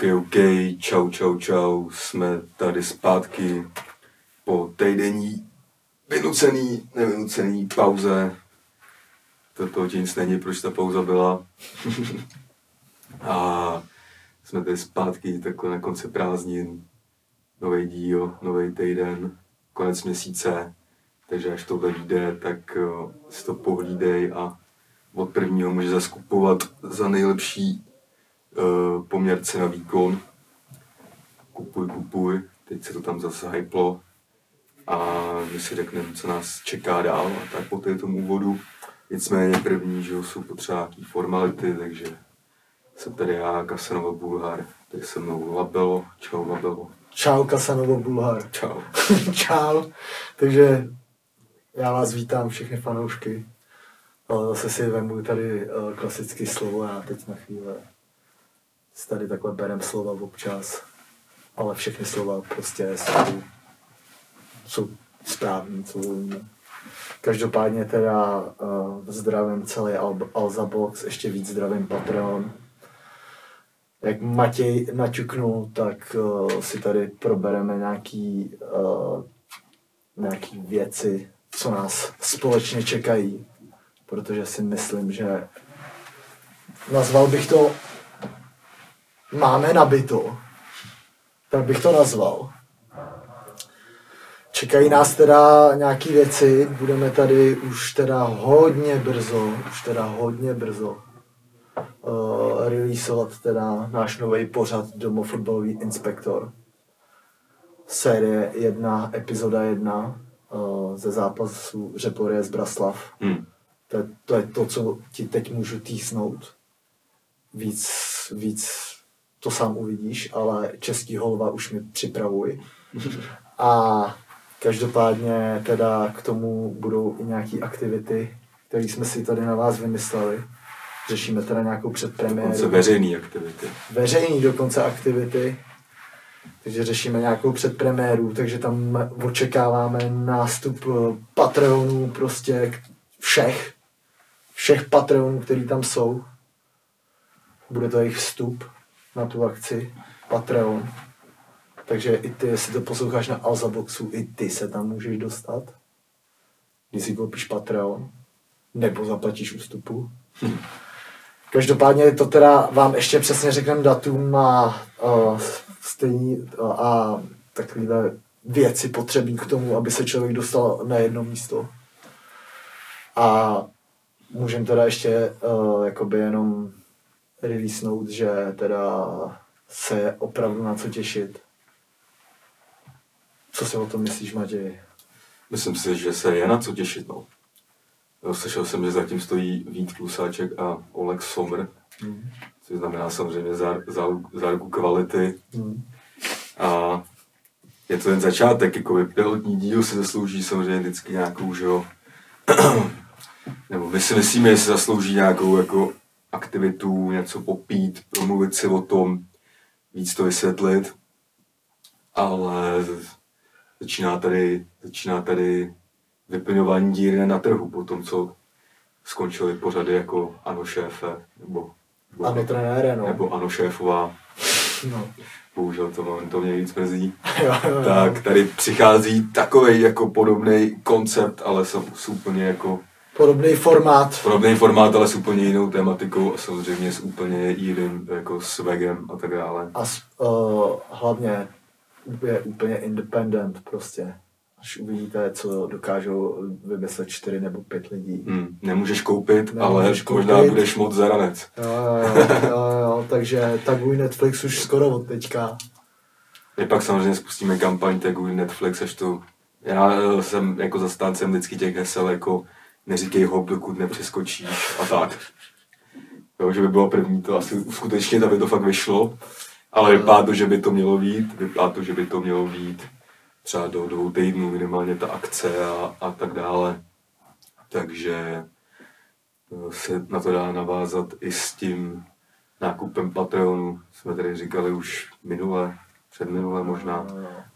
OK, OK, čau, čau, čau, jsme tady zpátky po týdenní vynucený, nevynucený pauze. To ti nic není, proč ta pauza byla. a jsme tady zpátky takhle na konci prázdnin. Nový díl, nový týden, konec měsíce. Takže až tohle vyjde, tak uh, si to pohlídej a od prvního může zaskupovat za nejlepší uh, poměr cena výkon. Kupuj, kupuj, teď se to tam zase hyplo a my si řekneme, co nás čeká dál a tak po této úvodu. Nicméně první, že jsou potřeba nějaký formality, takže jsem tady já, Kasanova Bulhar, tady se mnou Labelo. Čau Labelo. Čau Kasanovo Bulhar. Čau. Čau. Takže já vás vítám všechny fanoušky. Zase si vemu tady eh, klasické slovo, já teď na chvíli tady takhle berem slova občas, ale všechny slova prostě jsou, jsou správní, co volíme. Každopádně teda uh, zdravím celý Al- Alza Box, ještě víc zdravím Patreon. Jak Matěj naťuknul, tak uh, si tady probereme nějaký, uh, nějaký věci, co nás společně čekají. Protože si myslím, že nazval bych to máme nabito, tak bych to nazval. Čekají nás teda nějaký věci, budeme tady už teda hodně brzo, už teda hodně brzo uh, releaseovat teda náš nový pořad Domofotbalový inspektor. Série 1, epizoda 1 uh, ze zápasu Řeporie z Braslav. Hmm. To, je, to je to, co ti teď můžu týsnout. Víc, víc to sám uvidíš, ale český holva už mi připravuj. A každopádně teda k tomu budou i nějaké aktivity, které jsme si tady na vás vymysleli. Řešíme teda nějakou předpremiéru. Dokonce veřejný aktivity. Veřejný dokonce aktivity. Takže řešíme nějakou předpremiéru, takže tam očekáváme nástup eh, Patreonů prostě všech. Všech Patreonů, který tam jsou. Bude to jejich vstup na tu akci. Patreon. Takže i ty, jestli to posloucháš na Alzaboxu, i ty se tam můžeš dostat. Když si koupíš Patreon. Nebo zaplatíš ústupu. Každopádně to teda vám ještě přesně řekneme datum a, uh, stejný, a, a takovéhle věci potřební k tomu, aby se člověk dostal na jedno místo. A můžeme teda ještě uh, jakoby jenom releasenout, že teda se je opravdu na co těšit. Co si o tom myslíš, Matěj? Myslím si, že se je na co těšit. No. Slyšel jsem, že zatím stojí Vít Klusáček a Oleg Somr, Hmm. což znamená samozřejmě zár- zár- záruku kvality. Hmm. A je to ten začátek, jako pilotní díl si zaslouží samozřejmě vždycky nějakou, že jo, nebo my si myslíme, že si zaslouží nějakou jako aktivitu, něco popít, promluvit si o tom, víc to vysvětlit, ale začíná tady, začíná tady vyplňování díry na trhu po tom, co skončily pořady jako Ano šéfe, nebo, nebo, Ano, trenére, no. nebo Ano šéfová, no. bohužel to moment to mě víc mrzí. jo, jo. Tak tady přichází takový jako podobný koncept, ale s, s úplně jako Podobný formát. podobný formát, ale s úplně jinou tematikou a samozřejmě s úplně jiným jako swagem a tak dále. A s- uh, hlavně je úplně independent prostě. Až uvidíte, co dokážou vymyslet čtyři nebo pět lidí. Hmm, nemůžeš koupit, Nemůžeš ale koupit. možná budeš moc zaranec. Jo, jo, jo, jo, jo, takže taguj Netflix už skoro od teďka. My pak samozřejmě spustíme kampaň taguj Netflix, až to... Já eh, jsem jako zastáncem vždycky těch hesel jako neříkej hop, dokud nepřeskočíš a tak. Jo, že by bylo první to asi uskutečnit, aby to fakt vyšlo. Ale vypadá to, že by to mělo být, vypadá to, že by to mělo být třeba do dvou týdnů minimálně ta akce a, a tak dále. Takže eh, se na to dá navázat i s tím nákupem Patreonu. Jsme tady říkali už minule, předminule možná.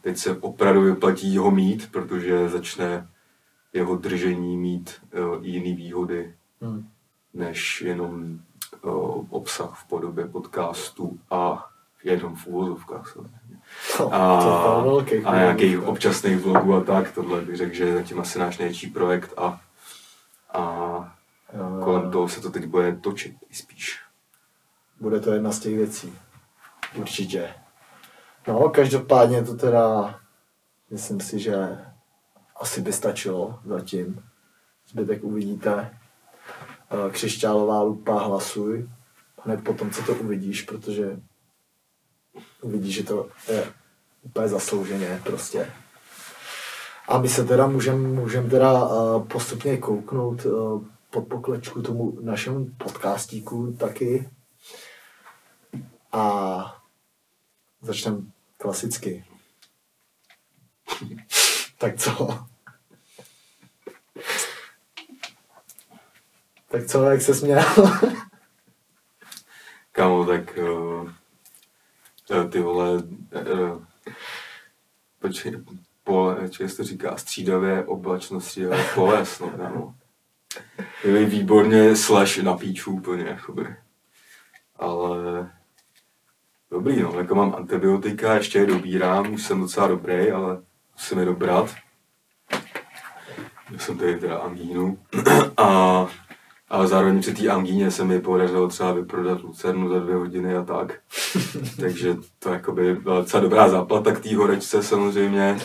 Teď se opravdu vyplatí ho mít, protože začne jeho držení mít uh, jiný výhody, Hmm. než jenom uh, obsah v podobě podcastu a Jenom v úvozovkách samozřejmě. To, A, a nějakých občasných vlogů a tak, tohle bych řekl, že je zatím asi náš největší projekt a, a Jo, kolem toho se to teď bude točit spíš. Bude to jedna z těch věcí. Určitě. No, každopádně to teda, myslím si, že asi by stačilo zatím. Zbytek uvidíte. Eh, Křišťálová lupa, hlasuj. Hned potom, co to uvidíš, protože uvidíš, že to je úplně zaslouženě prostě. A my se teda můžeme můžem teda uh, postupně kouknout uh, pod poklečku tomu našemu podcastíku taky. A začneme klasicky. tak co? tak co, jak se směl? Kámo, tak uh, ty vole, uh, počkej, pole, či to říká, střídavě oblačnost, střídavě poles, no kámo. Je výborně slash na píču úplně, jakoby. Ale dobrý, no, jako mám antibiotika, ještě je dobírám, už jsem docela dobrý, ale je dobrat. Já jsem tady teda angínu. A ale zároveň při té angíně se mi podařilo třeba vyprodat lucernu za dvě hodiny a tak. Takže to jakoby byla docela dobrá záplata k té horečce samozřejmě.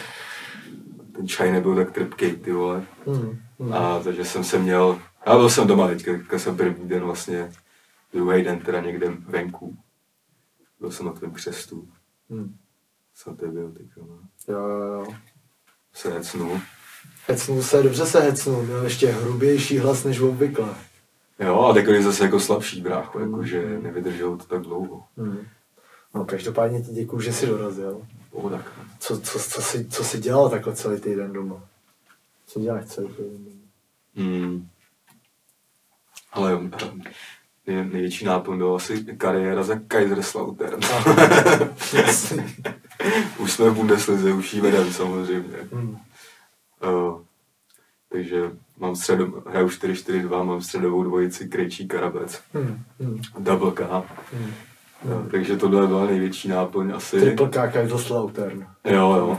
Ten čaj nebyl tak trpký, ty vole. Hmm, hmm. A takže jsem se měl, já byl jsem doma teďka, teďka jsem první den vlastně, druhý den teda někde venku. Byl jsem na tvém křestu, Hmm. S antibiotika, no. Jo, jo, jo. Se hecnul. Hecnul se, dobře se hecnul, měl ještě hrubější hlas než obvykle. Jo, a takový zase jako slabší brácho, jakože nevydržel to tak dlouho. Hmm. No, každopádně ti děkuju, že jsi dorazil. O, tak. Co, co, co, jsi, co jsi dělal takhle celý týden doma? Co děláš celý týden doma? Hmm. Ale um, největší náplň byla asi kariéra za Kaiserslautern. Už jsme v Bundeslize, už jí vedem samozřejmě. Hmm. Uh, takže mám středo, hraju 4-4-2, mám středovou dvojici Krejčí Karabec. Hmm. Hmm. Double K. Hmm. Jo, takže tohle byla největší náplň asi. Triple K Kaiserslautern. Jo, jo.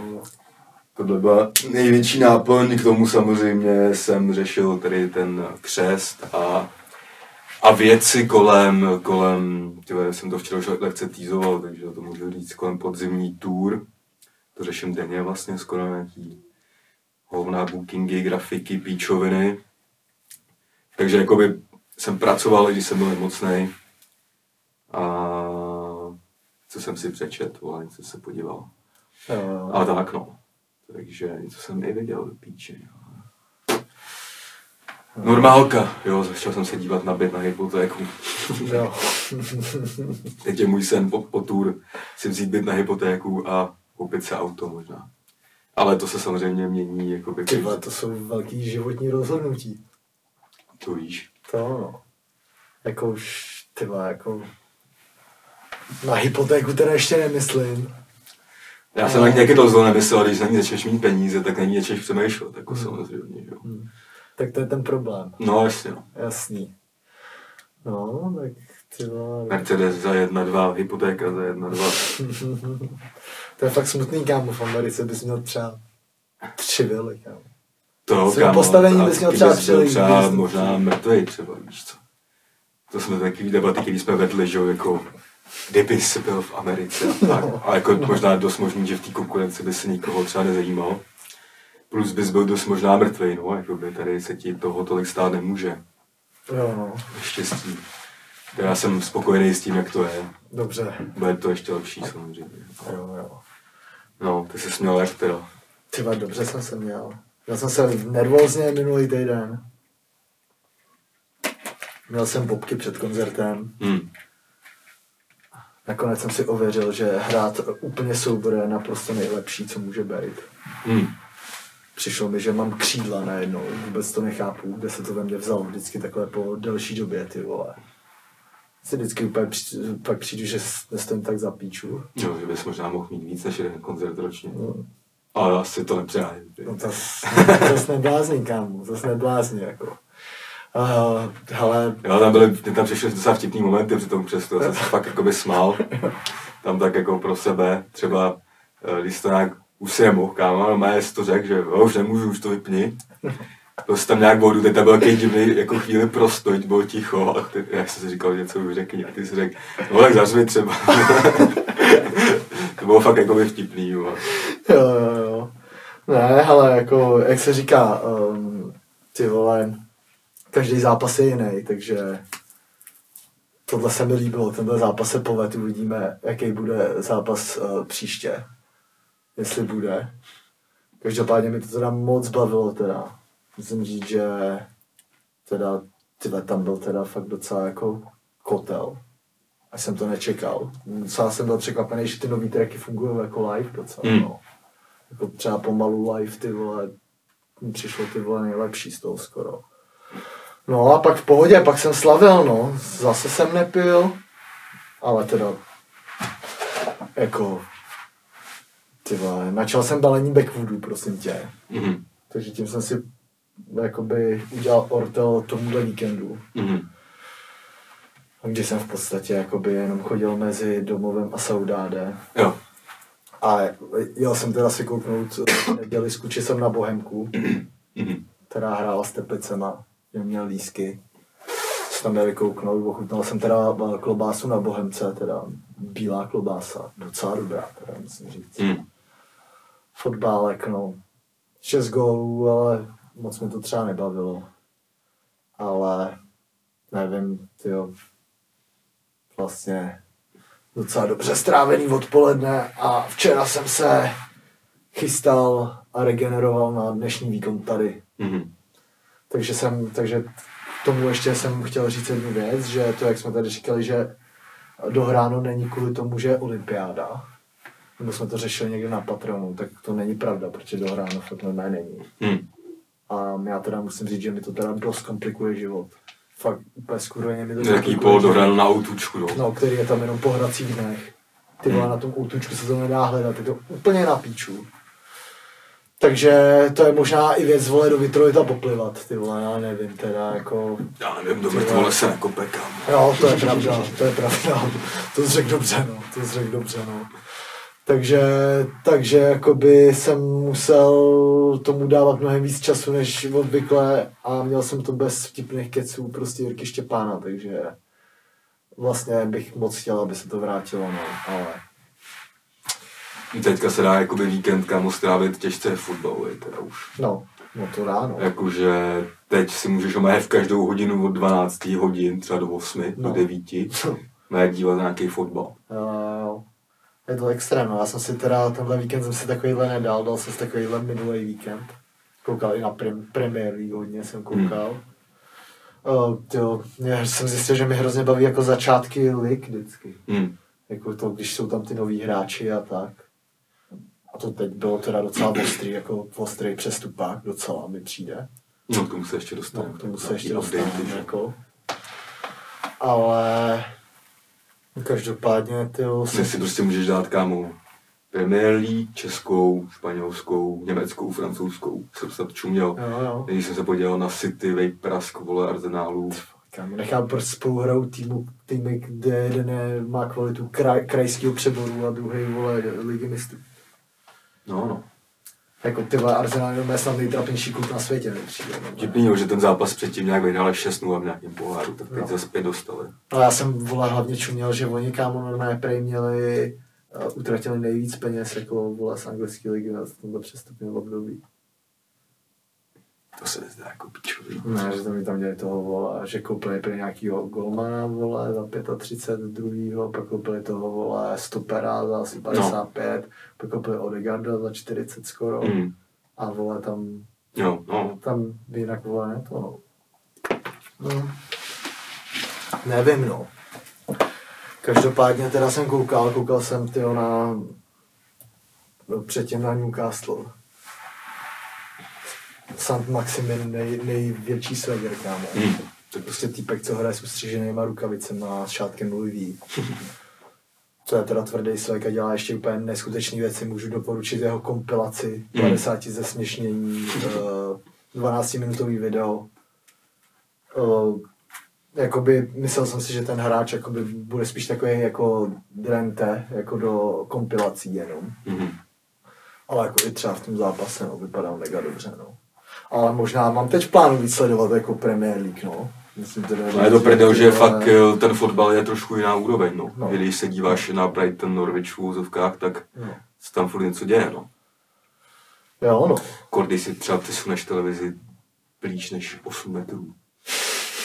Tohle byla největší náplň, k tomu samozřejmě jsem řešil tady ten křest a, a věci kolem, kolem, tyhle, jsem to včera už lehce týzoval, takže to můžu říct, kolem podzimní tour. To řeším denně vlastně, skoro nějaký hovna, bookingy, grafiky, píčoviny. Takže jakoby jsem pracoval, když jsem byl nemocnej. A co jsem si přečet, vole, něco se podíval. Jo, jo. A tak no. Takže něco jsem i viděl do píče. jo. Normálka, jo, začal jsem se dívat na byt na hypotéku. jo. Teď je můj sen po, po tour si vzít byt na hypotéku a koupit se auto možná. Ale to se samozřejmě mění, jakoby, Ty vole, to jsou velký životní rozhodnutí. to víš. To no. Jako už, ty vole, jako... Na hypotéku teda ještě nemyslím. Já jsem tak nějaký dlouho nemyslel, když na ní začneš mít peníze, tak na ní začneš přemýšlet, jako samozřejmě, jo. Hmm. Tak to je ten problém. No jasně, no. Jasný. No, tak ty vole. Mercedes za jedna, dva, hypotéka za jedna, dva. To je fakt smutný, kámo, v Americe bys měl třeba tři vily, kámo. To, Svým postavením a bys měl třeba přilít, třeba možná mrtvej třeba, víš co. To jsme takový debaty, které jsme vedli, že jo, jako kdyby jsi byl v Americe a tak. A jako možná dost možný, že v té konkurenci by se nikoho třeba nezajímal. Plus bys byl dost možná mrtvej, no, jako by tady se ti toho tolik stát nemůže. Jo, no. Štěstí. Tak Já jsem spokojený s tím, jak to je. Dobře. Bude to ještě lepší samozřejmě. Jo, jo. No, ty jsi směl jak teda. Vole, dobře jsem se měl. Měl jsem se nervózně minulý týden. Měl jsem popky před koncertem. Hm. Nakonec jsem si ověřil, že hrát úplně soubor je naprosto nejlepší, co může být. Hm. Přišlo mi, že mám křídla najednou, vůbec to nechápu, kde se to ve mně vzalo vždycky takhle po delší době, ty vole. Si vždycky úplně při, pak přijdu, že nestojím tak za píču. Jo, že bys možná mohl mít víc než jeden koncert ročně. No, Ale asi to nepřijde. no to zase neblázní, kámo, zase neblázní, jako. Uh, hele, Jo, tam byly, tam přišly docela vtipný momenty při tom křestu, já jsem se fakt jakoby smál. tam tak jako pro sebe, třeba eh, když to nějak už si nemohl, kámo, no má to řekl, že jo, už nemůžu, už to vypni. Prostě tam nějak vodu, teď tam byl takový divný, jako chvíli prostoj, bylo ticho a ty, já jsem si říkal, něco už řekni, a ty si řekl, no tak zařvi třeba. to bylo fakt jako by vtipný, jo. Jo, jo, jo. Ne, ale jako, jak se říká, um, ty vole, každý zápas je jiný, takže tohle se mi líbilo, tenhle zápas se poved, uvidíme, jaký bude zápas uh, příště, jestli bude. Každopádně mi to teda moc bavilo teda. Musím říct, že teda, tyhle tam byl teda fakt docela jako kotel. A jsem to nečekal. Docela jsem byl překvapený, že ty nový tracky fungují jako live docela, Mm. no. Jako třeba pomalu live, ty vole, přišlo ty vole nejlepší z toho skoro. No a pak v pohodě, pak jsem slavil, no. Zase jsem nepil, ale teda jako ty vole, načal jsem balení backwoodu, prosím tě. Mhm. Takže tím jsem si jakoby udělal ortel tomuhle víkendu. Mhm. Kdy jsem v podstatě jakoby jenom chodil mezi domovem a Saudáde. Jo. A jel jsem teda si kouknout v neděli s kučisem na Bohemku, Mhm. která hrála s Teplicema, že měl lísky. Se tam jeli kouknout, ochutnal jsem teda klobásu na Bohemce, teda bílá klobása, docela dobrá, teda musím říct. Mhm. Fotbálek, no. Šest gólů, ale moc mi to třeba nebavilo. Ale nevím, tyjo, vlastně docela dobře strávený odpoledne a včera jsem se chystal a regeneroval na dnešní výkon tady. Mhm. Takže jsem, takže tomu ještě jsem chtěl říct jednu věc, že to, jak jsme tady říkali, že dohráno není kvůli tomu, že je olympiáda, nebo jsme to řešili někde na Patreonu, tak to není pravda, protože dohráno fakt normálně není. Mhm. A já teda musím říct, že mi to teda dost komplikuje život. Fakt úplně skurveně mi to Jaký pol dohráno na outučku, no. No, který je tam jenom po hracích dnech. Ty vole, na tom útučku se to nedá hledat, je to úplně na píču. Takže to je možná i věc, vole, do Vitrovita poplivat, ty vole, já nevím, teda jako... Já nevím, do mrtvole se nekope, kámo. Jo, to je pravda, to je pravda. To jsi řekl dobře, no, to jsi řekl dobře, no. Takže, takže jakoby jsem musel tomu dávat mnohem víc času než obvykle a měl jsem to bez vtipných keců prostě Jirky Štěpána, takže vlastně bych moc chtěl, aby se to vrátilo, no, ale Teďka se dá jakoby víkend kámo strávit těžce fotbalu, je teda už. no, no to ráno. Jakože teď si můžeš omé v každou hodinu od 12 hodin, třeba do 8, No. do 9, mé dívat na nějaký fotbal. Jo, jo. Je to extrém, no. já jsem si teda, tenhle víkend jsem si takovýhle nedal, dal jsem si takovýhle minulý víkend. Koukal i na prim, Premier League hodně jsem koukal. Hmm. Uh, jo, já jsem zjistil, že mi hrozně baví jako začátky lig vždycky. Hmm. Jako to, když jsou tam ty noví hráči a tak. A to teď bylo teda docela ostrý, jako ostrý přestupák docela mi přijde. No, k tomu se ještě No, dostaneme. k tomu se ještě dostaneme, jako. Ale každopádně, ty Ty si prostě můžeš dát kámo Premier League, českou, španělskou, německou, francouzskou. Jsem se čuměl. Jo, jo. Když jsem se podíval na City, Vej Prask, vole, Arsenálu. Kámo, nechám prostě spolu hrajou týmu, týmy, kde jeden je, má kvalitu kraj, krajského přeboru a druhý vole ligy mistrů. No, no. Jako ty vole Arsenal je snad nejtrapnější klub na světě, mi přijde. no. Vtipný, že ten zápas předtím nějak vyhráli 6-0 v nějakém poháru, tak teď No. zase zpět dostali. Ale já jsem vole hlavně čuměl, že oni kámo normálně prej měli, uh, utratili nejvíc peněz jako vole z anglické ligy na tomto přestupním období. To se nezdá jako pičový. Ne, že to mi tam dělali toho vole, že koupili prý nějakýho golmana vole za 35 druhýho, pak koupili toho vole stopera za asi 55, pak koupili Odegarda za 40 skoro Mm. a vole tam, Jo, no. tam jinak vole ne to no. no. Nevím no. Každopádně teda jsem koukal, koukal jsem tyjo na no, předtím na Newcastle. Sant Maximin nej, největší swagger, kámo. Mm. To je prostě týpek, co hraje s ustřiženýma rukavicema a s šátkem Louis V. To je teda tvrdý swag a dělá ještě úplně neskutečné věci. Můžu doporučit jeho kompilaci Mm. 50 zesměšnění, eh, 12-minutový video. Eh, jakoby, myslel jsem si, že ten hráč jakoby bude spíš takový jako drente, jako do kompilací jenom. Mhm. Ale jako i třeba v tom zápase no, vypadal mega dobře, no. Ale možná mám teď v plánu víc sledovat jako Premier League, no. Myslím, to No je to prdel, že ale- fakt eh, ten fotbal je trošku jiná úroveň, no. No. Když se díváš na Brighton Norwich v úzovkách, tak No. se tam furt něco děje, no. Jo, no. Kordy si třeba ty suneš televizi blíž než 8 metrů.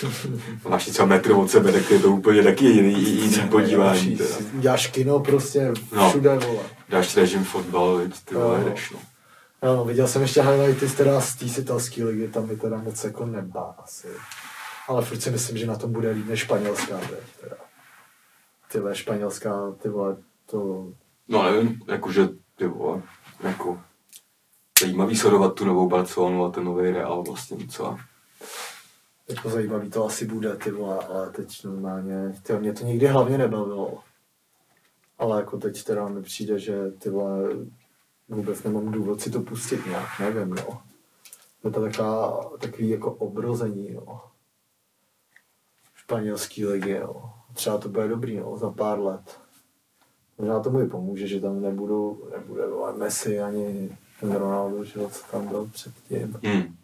Máš třeba metr od sebe, tak je to úplně taky jiný, jiný podívání. Teda. Děláš kino prostě No. všude, vole. Dáš režim fotbal, ty vole, jdeš, no. Jo, no, viděl jsem ještě highlighty z teda z té italské ligy, tam mi teda moc jako nebá asi. Ale furt si myslím, že na tom bude líp než španělská teď, teda. Ty vole, španělská, ty vole, to... No nevím, jakože, ty vole, jako, zajímavý sledovat tu novou Barcelonu a ten nový Real vlastně docela. Jako zajímavý to asi bude, ty vole, ale teď normálně, ty mě to nikdy hlavně nebavilo. Ale jako teď teda mi přijde, že ty vole, vůbec nemám důvod si to pustit nějak, nevím, no. Je to taková, takový jako obrození, no. Španělský ligy, no. Třeba to bude dobrý, no, za pár let. Možná tomu i pomůže, že tam nebudou, nebude vole, Messi ani ten Ronaldo, že jo, co tam byl předtím. Hmm.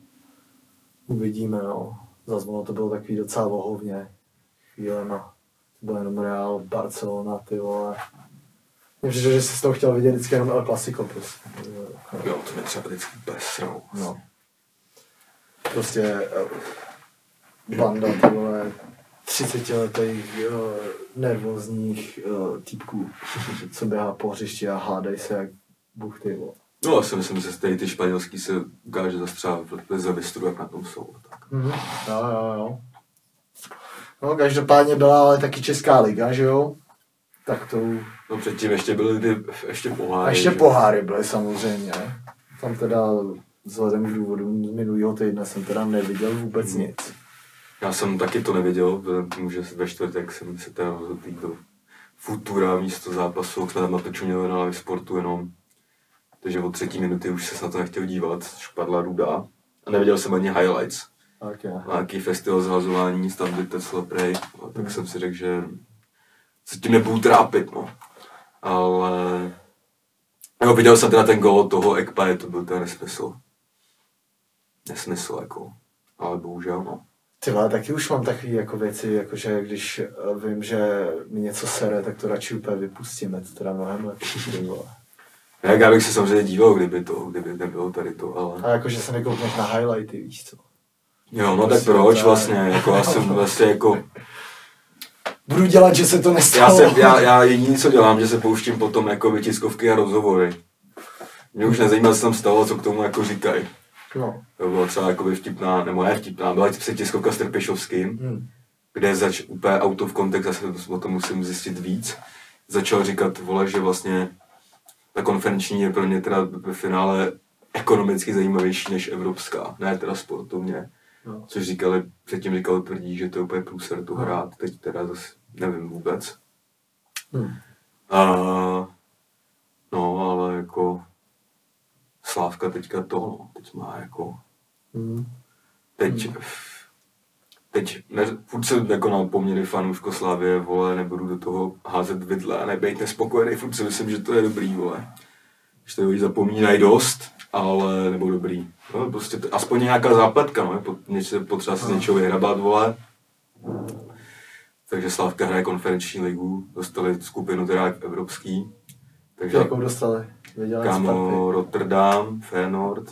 Uvidíme, no. Zas ono to bylo takový docela vohovně. Chvílema. To bylo jenom Real, Barcelona, ty vole. Přišlo, že jsi z toho chtěl vidět vždycky jenom El Clasico prostě. Jo, to mě třeba vždycky sralo. No. Prostě eh, banda, ty vole, 30 letých nervózních uh, týpků, co běhá po hřišti a hádají se jak buch, ty vole. No já si myslím, že tady ty španělský se ukáže zase třeba v zemistru, jak na tom jsou. Tak. Mhm. Jo, jo, jo. No, každopádně byla ale taky Česká liga, že jo? Tak to... No předtím ještě byly ty, ještě poháry. A ještě poháry byly samozřejmě. Tam teda vzhledem k důvodům z minulého týdne jsem teda neviděl vůbec nic. Já jsem taky to nevěděl, vzhledem k tomu, že ve čtvrtek jsem se teda rozhodl do Futura místo zápasu, jsme tam natočili na live sportu jenom. Takže od třetí minuty už se na to nechtěl dívat, už padla ruda. A neviděl jsem ani highlights. Na nějaký festival zhazování, tam by Tesla Prey, a tak jsem si řekl, že se tím nebudu trápit, no. Ale... Jo, viděl jsem teda ten gol toho Ekpaje, to byl ten nesmysl. Nesmysl, jako. Ale bohužel, no. Ty vole, taky už mám takové jako věci, jakože když eh, vím, že mi něco sere, tak to radši úplně vypustím, je to teda mnohem lepší, ty vole. Jak já bych se samozřejmě díval, kdyby to, kdyby nebylo tady to, ale... A jakože se nekoukneš na highlighty, víš co. Jo, no tak Prostě proč vlastně, jako já jsem vlastně jako... Budu dělat, že se to Já, nestalo. jsem, já, já jediný, co dělám, že se pouštím potom jako vytiskovky a rozhovory. Mě už nezajímá, co tam stalo, co k tomu jako říkají. No. To bylo třeba jakoby vtipná, nebo ne vtipná, byla se tiskovka s Trpišovským, Hm. kde zač úplně out of context, zase o tom musím zjistit víc, začal říkat, vole, že vlastně ta konferenční je pro ně teda ve finále ekonomicky zajímavější než evropská, ne teda sportovně. No. Což říkali, předtím říkal tvrdí, že to je úplně průser No. hrát, teď teda zase nevím vůbec. Hm. A, no, ale jako Slávka teďka to, no, teď má jako, Hm. teď, teď, ne, furt se jako na poměry fanouško Slávě, vole, nebudu do toho házet vidle a nebejt nespokojený, furt si myslím, že to je dobrý, vole. Že to už zapomínají dost, ale nebo dobrý. No, prostě to, aspoň nějaká zápletka, no, je něco, potřeba si z něčeho vyhrabat, vole. Takže Slávka hraje konferenční ligu, dostali skupinu teda evropský. Takže Jakou dostali? Vydělali kámo Rotterdam, Feyenoord,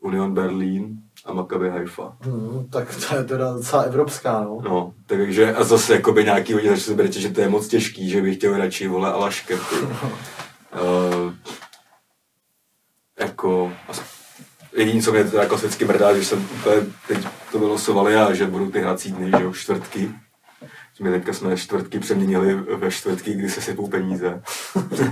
Union Berlin a Maccabi Haifa. Hmm, tak to je teda docela evropská, no. No, takže a zase jakoby nějaký hodně začali berete, že to je moc těžký, že bych chtěl radši vole Alašker, ty. uh, jako, jediný, co mě teda vždycky mrdá, že jsem úplně, teď to vylosovali a že budou ty hrací dny, že jo, čtvrtky. My teďka jsme čtvrtky přeměnili ve čtvrtky, kdy se sypou peníze.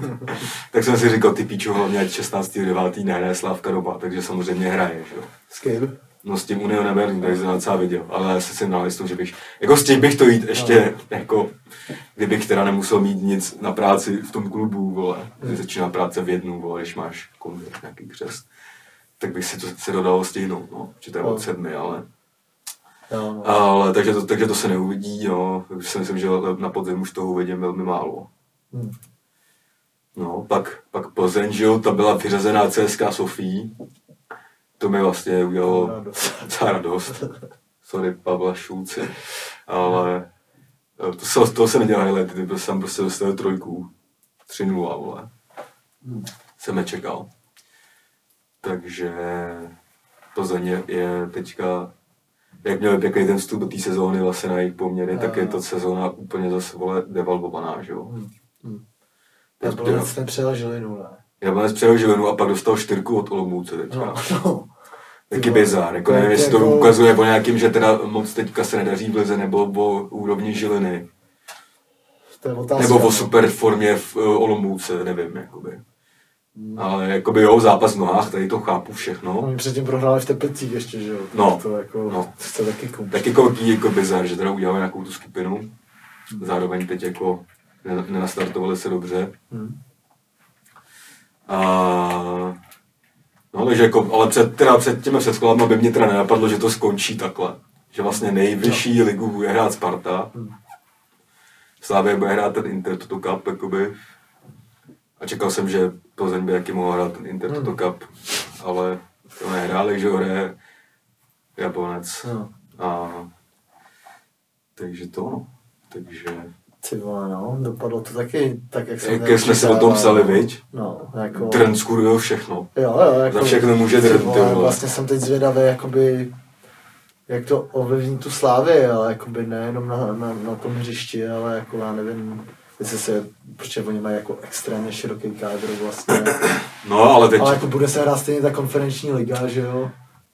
tak jsem si říkal, ty píčo, hlavně ať 16.9. nehraje Slávka doma, takže samozřejmě hraje, že jo. S kým? No s tím Unionem Berlin, takže jsem docela viděl, ale se jistou, že bych, jako s tím bych to jít ještě, jako, kdybych teda nemusel mít nic na práci v tom klubu, vole, kdy začíná práce v jednu, vole, když máš konvert, nějaký křest, tak bych si to se dodalo stihnout, no, že to je od No. sedmi, ale Jo, no. Ale takže to, takže to se neuvidí, no. Takže si myslím, že na podzim už toho uvidím velmi málo. Hmm. No, pak, pak Plzeň, že jo, ta byla vyřazená CSK Sofí. To mi vlastně udělalo docela radost. Sorry, Pavla Šulci. Ale eh, to se, toho se nedělá highlighty, ty prostě jsem prostě dostal trojku. 3-0, vole. Hmm. Jsem nečekal. Takže Plzeň je, je teďka, jak měli pěkný ten vstup do té sezóny vlastně na jejich poměry, tak je to sezóna úplně zase vole devalvovaná, že jo. Hmm. Hmm. Já- Jablonec jsme přeložili nula. Jablonec přejel Žilinu a pak dostal čtyřku od Olomouce teďka. No, no. Taky bizár, jako To nevím, jestli to jako- ukazuje o nějakým, že teda moc teďka se nedaří v lize, nebo o úrovni Žiliny, To otázka. nebo no. o super formě v uh, Olomouce, nevím, jakoby. Hmm. Ale jakoby jo, zápas v nohách, tady to chápu všechno. Oni předtím prohráli v Teplicích ještě, že jo? No. To jako, No. no. chce taky koupit. Tak jako velký jako bizar, že teda udělali nějakou tu skupinu, zároveň teď jako ne- nenastartovali se dobře. Hmm. A no, takže jako, ale před, teda před těmi předkolama by mě teda nenapadlo, že to skončí takhle. Že vlastně nejvyšší ligu bude hrát Sparta. Hmm. Slávě bude hrát ten Inter Toto Cup, jakoby. A čekal jsem, že Plzeň by taky mohl hrát ten Inter Toto Hmm. Cup, ale to nehráli, že ho hraje Japonec. No. A takže to, no. Takže, Ty vole, no, dopadlo to taky tak, jak jsem jak jsme si o tom psali, viď? No, jako... Skurvil všechno. Jo, jo, jako... Za všechno může Trn, ty vole. Vlastně jsem teď zvědavý, jakoby, jak to ovlivní tu slávy, ale jakoby nejenom na, na, na tom hřišti, ale jako já nevím, jestli se, protože oni mají jako extrémně široký kádr vlastně. No, ale teď, Ale jako bude se hrát stejně ta konferenční liga, že jo?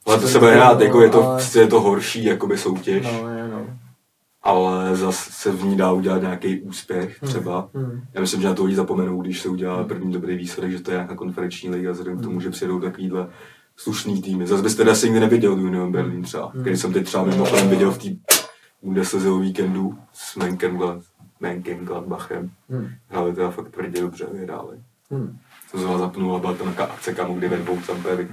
ale to se bude hrát, jako je to, ale- je to horší, jakoby soutěž. No, je, no. Ale zase se v ní dá udělat nějaký úspěch třeba. Hmm. Já myslím, že na to lidi zapomenou, když se udělá první dobrý výsledek, že to je nějaká konferenční liga, vzhledem k tomu, že přijedou takovýhle slušný týmy. Zase byste asi nikdy neviděl Union Berlin třeba, Hmm. který jsem teď třeba mimochodem viděl v té Bundeslize víkendu s Mönchengladbachem. Mönchengladbachem. Hmm. Hráli teda fakt tvrdě dobře, vyhráli. Hmm. Jsem zrovna zapnul a byla to nějaká akce, kámo, kdy ve dvou Tampery.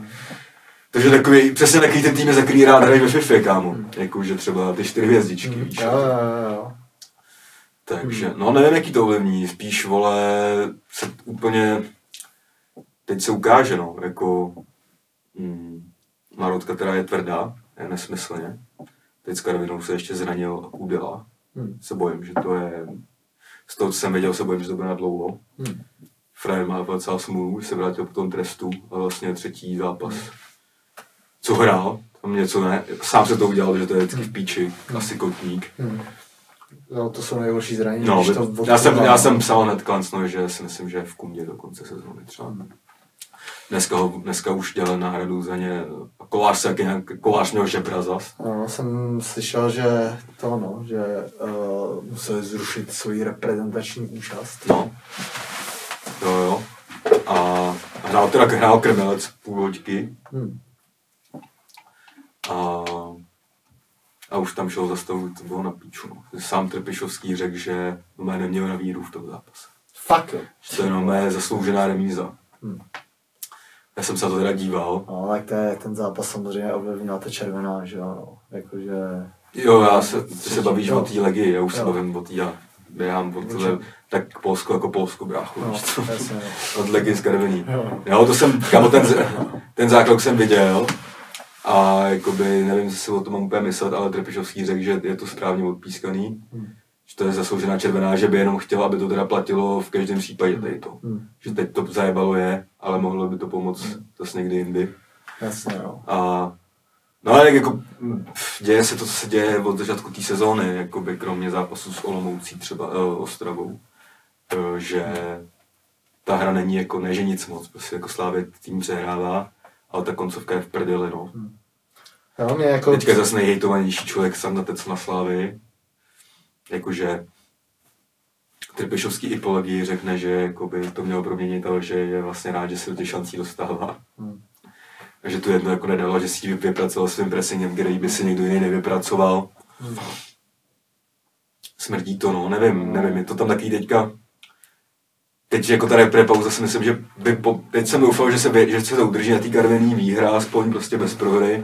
Takže takový, přesně takový ten týmy, za který rád hrají ve FIFA, kámo. Jako, že třeba ty čtyři hvězdičky, víš. Jo, jo, jo. Takže, no nevím, jaký to ovlivní, spíš, vole, se úplně, teď se ukáže, no, jako, mm, Marotka, která je tvrdá, je nesmyslně, teď s Karvinou se ještě zranil a Kudela, Hmm. se bojím, že to je, z toho, co jsem věděl, se bojím, že to bude na dlouho. Hmm. Frajer má docela smůlu, se vrátil po tom trestu a vlastně třetí zápas. Co hrál, tam něco ne, sám se to udělal, že to je vždycky v píči, asi kotník. Hmm. No, to jsou nejhorší zranění. No, to já, jsem, já jsem psal hned klancno, že si myslím, že je v kundě do konce sezóny třeba. Dneska, ho, dneska už dělal náhradu za ně, a kolář se taky nějak, kolář měl žebra zas. No, jsem slyšel, že to no, že uh, museli zrušit svoji reprezentační účast. No. Jo, jo. A hrál teda hrál krmelec půl hoďky Hmm. A, a už tam šel zastavit, to bylo na píču. No. Sám Trpišovský řekl, že no, neměl na víru v tom zápase. Fakt jo. Že to je no, mé zasloužená remíza. Hmm. Já jsem se na to teda díval. No, tak to je, ten zápas samozřejmě ovlivnila ta červená, že jo, no. Jakože... Jo, já se, ty se bavíš Jo. o té legii, já už se Jo. bavím o té, já běhám o tohle, tak Polsko jako Polsko, brácho, No, jasně, no. od legy z Karviní. Jo. Jo, to jsem, kámo, ten, ten zákrok jsem viděl a jakoby, nevím, co si o tom mám úplně myslet, ale Trpišovský řekl, že je to správně odpískaný, Hmm. že to je zasloužená červená, že by jenom chtěl, aby to teda platilo v každém případě tady to. Hmm. Že teď to zajebalo je, ale mohlo by to pomoct zase někdy jindy. Jasně, no. A no ale jako pff, děje se to, co se děje od začátku té sezóny, jakoby kromě zápasu s Olomoucí třeba uh, Ostravou, uh, že ta hra není jako, ne že nic moc, prostě jako Slávě tým přehrává, ale ta koncovka je v prdeli, no. Jo, mě jako... Teďka je zase nejhejtovanější člověk sam na Slávy, jakože Trpišovský i po legii řekne, že jakoby to mělo proměnit, ale že je vlastně rád, že se do těch šancí dostává. Hmm. A že tu jedno jako nedalo, že si ji vypracoval svým pressingem, který by si někdo jiný nevypracoval. Hmm. Smrdí to, no, nevím, nevím, je to tam taky teďka. Teď jako ta repre pauza si myslím, že by po, teď jsem doufal, že se, vě- že se to udrží na té karvený výhra, aspoň prostě bez prohry.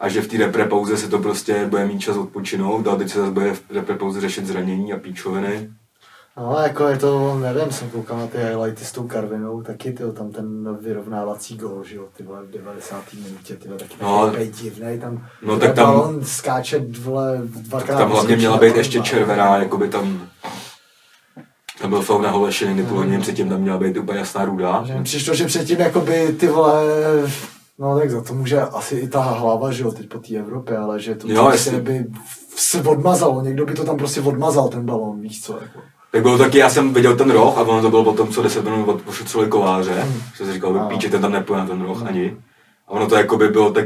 A že v té repre pauze se to prostě bude mít čas odpočinout a teď se zase bude v repre pauze řešit zranění a píčoviny. No, jako je to, nevím, jsem koukal na ty highlighty s tou Karvinou, taky tyjo, tam ten vyrovnávací gol, že jo, ty vole, v 90. minutě, ty vole, taky No. divnej, tam, No, tak tam- balon skáče, vole, dvakrát. Tam hlavně vyskočí měla být ještě červená, jakoby tam tam byl faul na půl hodiny předtím tam měla být úplně jasná ruda. Přišlo, že předtím jakoby ty vole, no tak za to může asi i ta hlava, že jo, teď po té Evropě, ale že to Jo, prostě jestli- by se odmazalo, někdo by to tam prostě odmazal ten balón, víš co, jako. Tak bylo taky, já jsem viděl ten roh a ono to bylo potom, co 10 minut od- ošetřili kováře, Hmm. že si říkal, Ano. píči, ten tam nepůjde na ten roh ani. A ono to jako by bylo tak,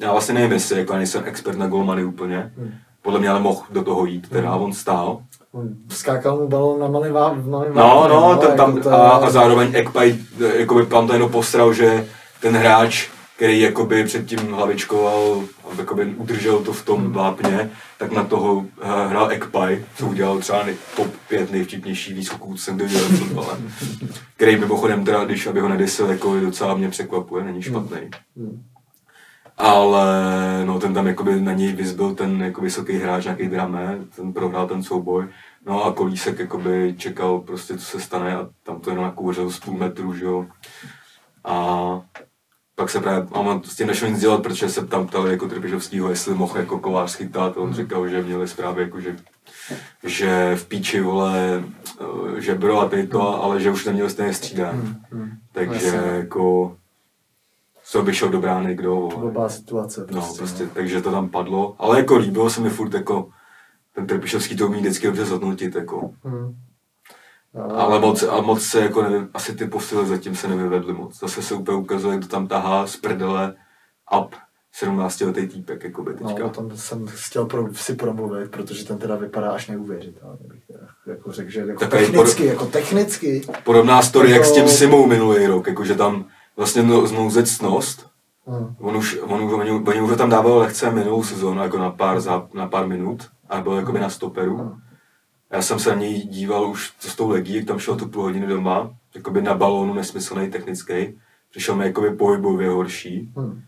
já vlastně nevím, jestli, jako já nejsem expert na golmany úplně. Hmm. Podle mě ale mohl do toho jít, teda a on stál. On Skákal mu balón na malý vá, malý No, vápně, no, ten tam, jako a, a zároveň Ekpaj, jakoby tam to jenom posral, že ten hráč, který jakoby předtím hlavičkoval, a jakoby udržel to v tom vápně, tak na toho eh, hrál Ekpaj, co udělal třeba top 5 nejvtipnější výskoků, co jsem viděl v fotbale. Který mimochodem teda, když aby ho nedysil, jako docela mě překvapuje, není špatný. Hmm. Ale no, ten tam jakoby na něj vyzbyl ten jako vysoký hráč, nějaký dramé, ten prohrál ten souboj. No a Kolísek jakoby čekal prostě, co se stane a tam to jenom nakouřil z půl metru, že jo. A pak se právě, a on s tím nešel nic dělat, protože se tam ptali jako Trpišovskýho, jestli mohl jako kovář schytat, on říkal, že měli zprávy jako, že, že v píči vole eh, žebro a to, ale že už neměl stejně střídání. Hmm, hmm. Takže jako co by šel do brány kdo. vole. Blbá situace No, prostě. prostě, takže to tam padlo. Ale jako líbilo se mi furt jako, ten Trpišovský to umí vždycky dobře zhodnotit, jako. Hmm. No, Ale moc, a moc se jako nevím, asi ty posily zatím se nevyvedly moc. Zase se úplně ukazuje, kdo tam tahá z prdele up 17 letý týpek, jako by No, teďka. o tom jsem chtěl pro, si promluvit, protože ten teda vypadá až neuvěřitelně, bych teda jako řekl, že jako Takový technicky, jako technicky. Podobná story, jak s tím Jako- Simou minulý rok, jakože tam vlastně no, znouzectnost, Hmm. On už, on, už- oni, oni už tam dával lehce minulou sezónu, jako na pár, za, na pár minut, a byl jakoby na stoperu. Hmm. Já jsem se na něj díval už co s tou legí, jak tam šel tu půl hodiny doma, jakoby na balónu nesmyslný technický. Přišel mi jakoby pohybově horší, Hmm.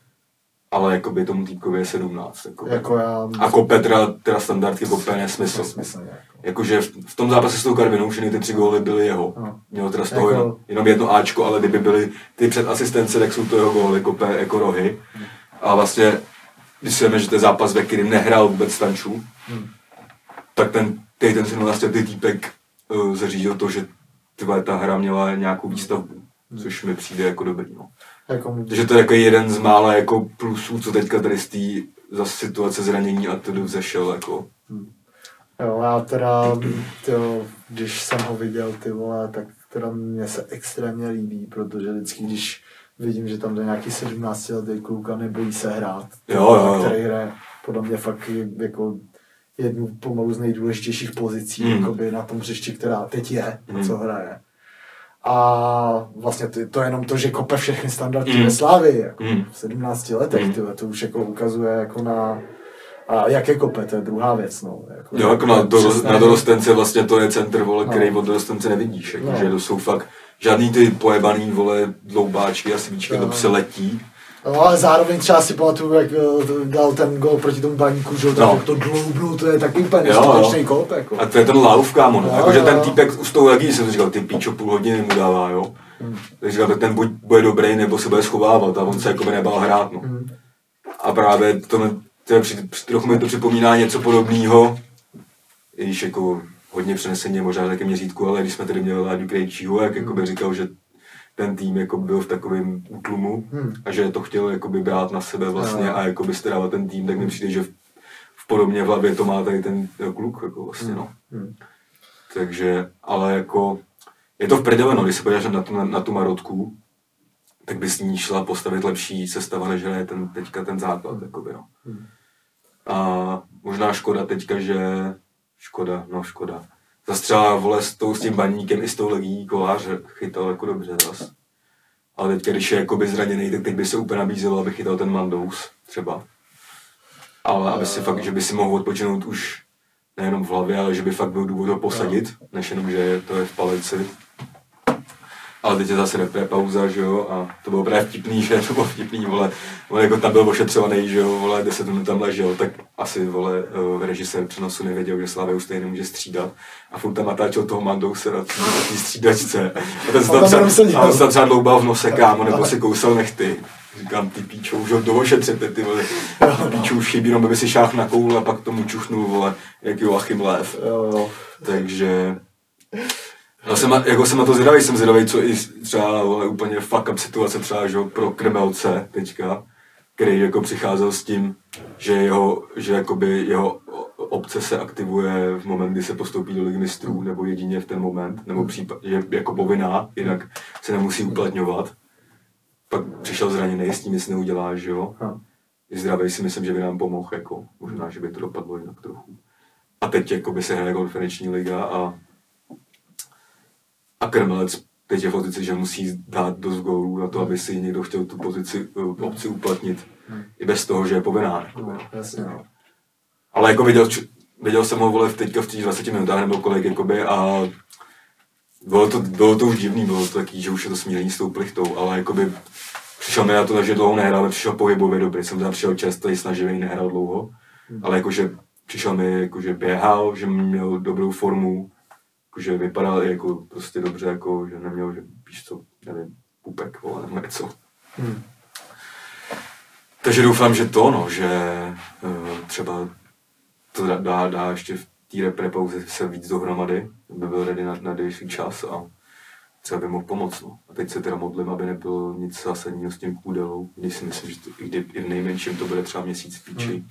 ale jakoby tomu týpkovi je 17. Jakoby. Jako já... A kope teda, teda standardky kope nesmysl. Nesmyslně, jako. Jakože v, v, tom zápase s tou Karvinou všechny ty tři góly byly jeho. No. Měl teda z toho Jako- jenom, jenom jedno Ačko, ale kdyby byly ty před asistence, tak jsou to jeho góly, kope jako rohy. A vlastně, když si že to je zápas, ve kterým nehrál vůbec Stančů, Hmm. tak ten, tej ten 17 letý týpek uh, zařídil to, že ty vole, ta hra měla nějakou výstavbu, což mi přijde jako dobrý. No. Jako, Takže to je jako jeden z mála jako plusů, co teďka tady z té zase situace zranění a tedy vzešel. Jako. Jo, já teda, tyjo, když jsem ho viděl, ty vole, tak teda mě se extrémně líbí, protože vždycky, když vidím, že tam jde nějaký 17 letý kluk a nebojí se hrát, ty Jo, jo, jo. který hraje podle mě fakt jako jednu pomalu z nejdůležitějších pozicí Mm. jakoby na tom hřišti, která teď je, Mm. co hraje. A vlastně to, to je jenom to, že kope všechny standardy Mm. ve Slávii, jako Mm. v 17 letech, Mm. tyhle, to už jako ukazuje jako na a jak je kope, to je druhá věc, no. Jako, Jo, jako na, do, na dorostence vlastně to je centr, vole, No. který od dorostence nevidíš. Jako, No. že to jsou fakt žádný ty pojebaný, vole, dloubáčky a svíčky, to No. se letí. No, ale zároveň třeba si pamatuju, jak eh, dal ten gol proti tomu baníku, že No. to dloubnul, to je taky úplně neskutečný kop, jako. A to je ten lauf, kámo, no. Jo, Jakože jo, ten týpek už s tou legí jsem říkal, ty píčo, půl hodiny mu dává, jo. Hmm. Tak říkal, tak ten buď bude dobrý, nebo se bude schovávat a on se jako by nebál hrát, no. Hmm. A právě to, to je, trochu mi to připomíná něco podobného, i když jako hodně přeneseně možná také měřítku, ale když jsme tady měli Láďu Krejčího, jak jako by říkal, že ten tým jako byl v takovém útlumu Hmm. a že to chtěl jako by brát na sebe vlastně Jo. a jako by starávat ten tým, tak mi přijde, že v, v podobně v hlavě to má tady ten kluk jako vlastně, no. Hmm. Takže, ale jako, je to v prdele, no, když se podíváš na tu, na, na tu Marotku, tak by s ní šla postavit lepší sestava, než je ten, teďka ten základ, jakoby, no. Hmm. A možná škoda teďka, že, škoda, no škoda. Zastřela, vole, s, tou, s tím baníkem i s tou legí kolář chytal jako dobře zas. Ale teďka, když je jakoby zraněný, tak teď by se úplně nabízelo, aby chytal ten Mandous třeba. Ale aby si fakt, že by si mohl odpočinout už nejenom v hlavě, ale že by fakt byl důvod ho posadit, než jenom, že to je v palici. Ale teď je zase repre pauza, že jo, a to bylo právě vtipný, že to bylo vtipný, vole, on jako tam byl ošetřovaný, že jo, vole, 10 minut tam ležel, tak asi, vole, uh, režisér přenosu nevěděl, že Slávě už stejně nemůže střídat a furt tam natáčel toho Mandousera na té střídačce a ten se tam třeba, a on se tam třeba dloubal v nose, kámo, nebo si kousal nechty. Říkám, ty píčo, už ho dohošetřete, ty vole. Píčo už chybí, no, by si šáhl na koule a pak tomu čuchnul, vole, jak Joachim Lev. Takže já jsem, jako jsem na to zvědavý, jsem zvědavý, co i třeba vole, úplně fuck up situace třeba že, pro Krmelce teďka, který jako přicházel s tím, že jeho, že jakoby jeho obce se aktivuje v moment, kdy se postoupí do ligy mistrů, nebo jedině v ten moment, nebo případ, že jako povinná, jinak se nemusí uplatňovat. Pak přišel zraněný, s tím nic neudělá, že jo. I zdravý si myslím, že by nám pomohl, jako možná, že by to dopadlo jinak trochu. A teď jako by se hraje konferenční liga a a Krmelec teď je v pozici, že musí dát dost gólů na to, aby si někdo chtěl tu pozici uh, obci uplatnit. Hmm. I bez toho, že je povinná. No, jasně, no. Ale jako viděl, viděl jsem ho vole teďka v těch 20 minutách nebo kolik jakoby a bylo to, bylo to už divný, bylo to taký, že už je to smíření s tou plichtou, ale jakoby přišel mi na to, že dlouho nehrál, ale přišel pohybově dobrý. Jsem tam přišel čerstvý, snaživý, nehrál dlouho, hmm. ale jakože přišel mi, jakože běhal, že měl dobrou formu, jakože vypadal jako prostě dobře, jako že neměl, že víš co, nevím, pupek, vole, nebo něco. Hmm. Takže doufám, že to, no, že uh, třeba to dá, dá, dá ještě v té repre pauze se víc dohromady, aby byl ready na, na delší čas a třeba by mohl pomoct. No. A teď se teda modlím, aby nebylo nic zásadního s tím kůdelou, když si myslím, že to, i, i v nejmenším to bude třeba měsíc píči. Hmm.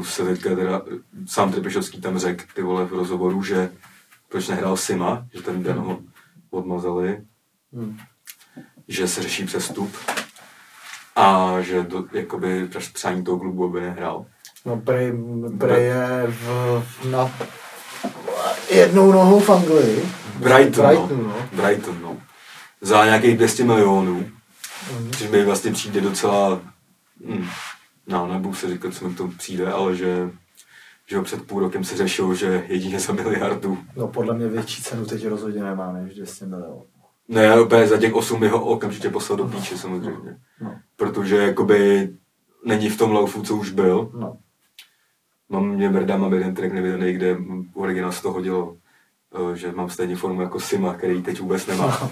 No. Plus se teďka teda, sám Trpišovský tam řekl ty vole v rozhovoru, že proč nehrál Sima, že ten den ho odmazali, hmm. že se řeší přestup a že do, jakoby přání toho klubu by nehrál. No prej, prej je v, na jednou nohou v Anglii. Brighton, Brighton, no. no. Brighton, no. Za nějakých 200 milionů, mm. což mi vlastně přijde docela hm, no, nebudu se říkat, co mi to přijde, ale že, že ho před půl rokem se řešil, že jedině za miliardu. No podle mě větší cenu teď rozhodně nemá než 200 milionů. Ne, úplně za těch 8 bych ho okamžitě poslal do píče samozřejmě. No. Protože jakoby není v tom laufu, co už byl. No. Mám mě mrdám, aby ten track nevydaný, kde originál z toho hodilo Eh, že mám stejně formu jako Sima, který teď vůbec nemá.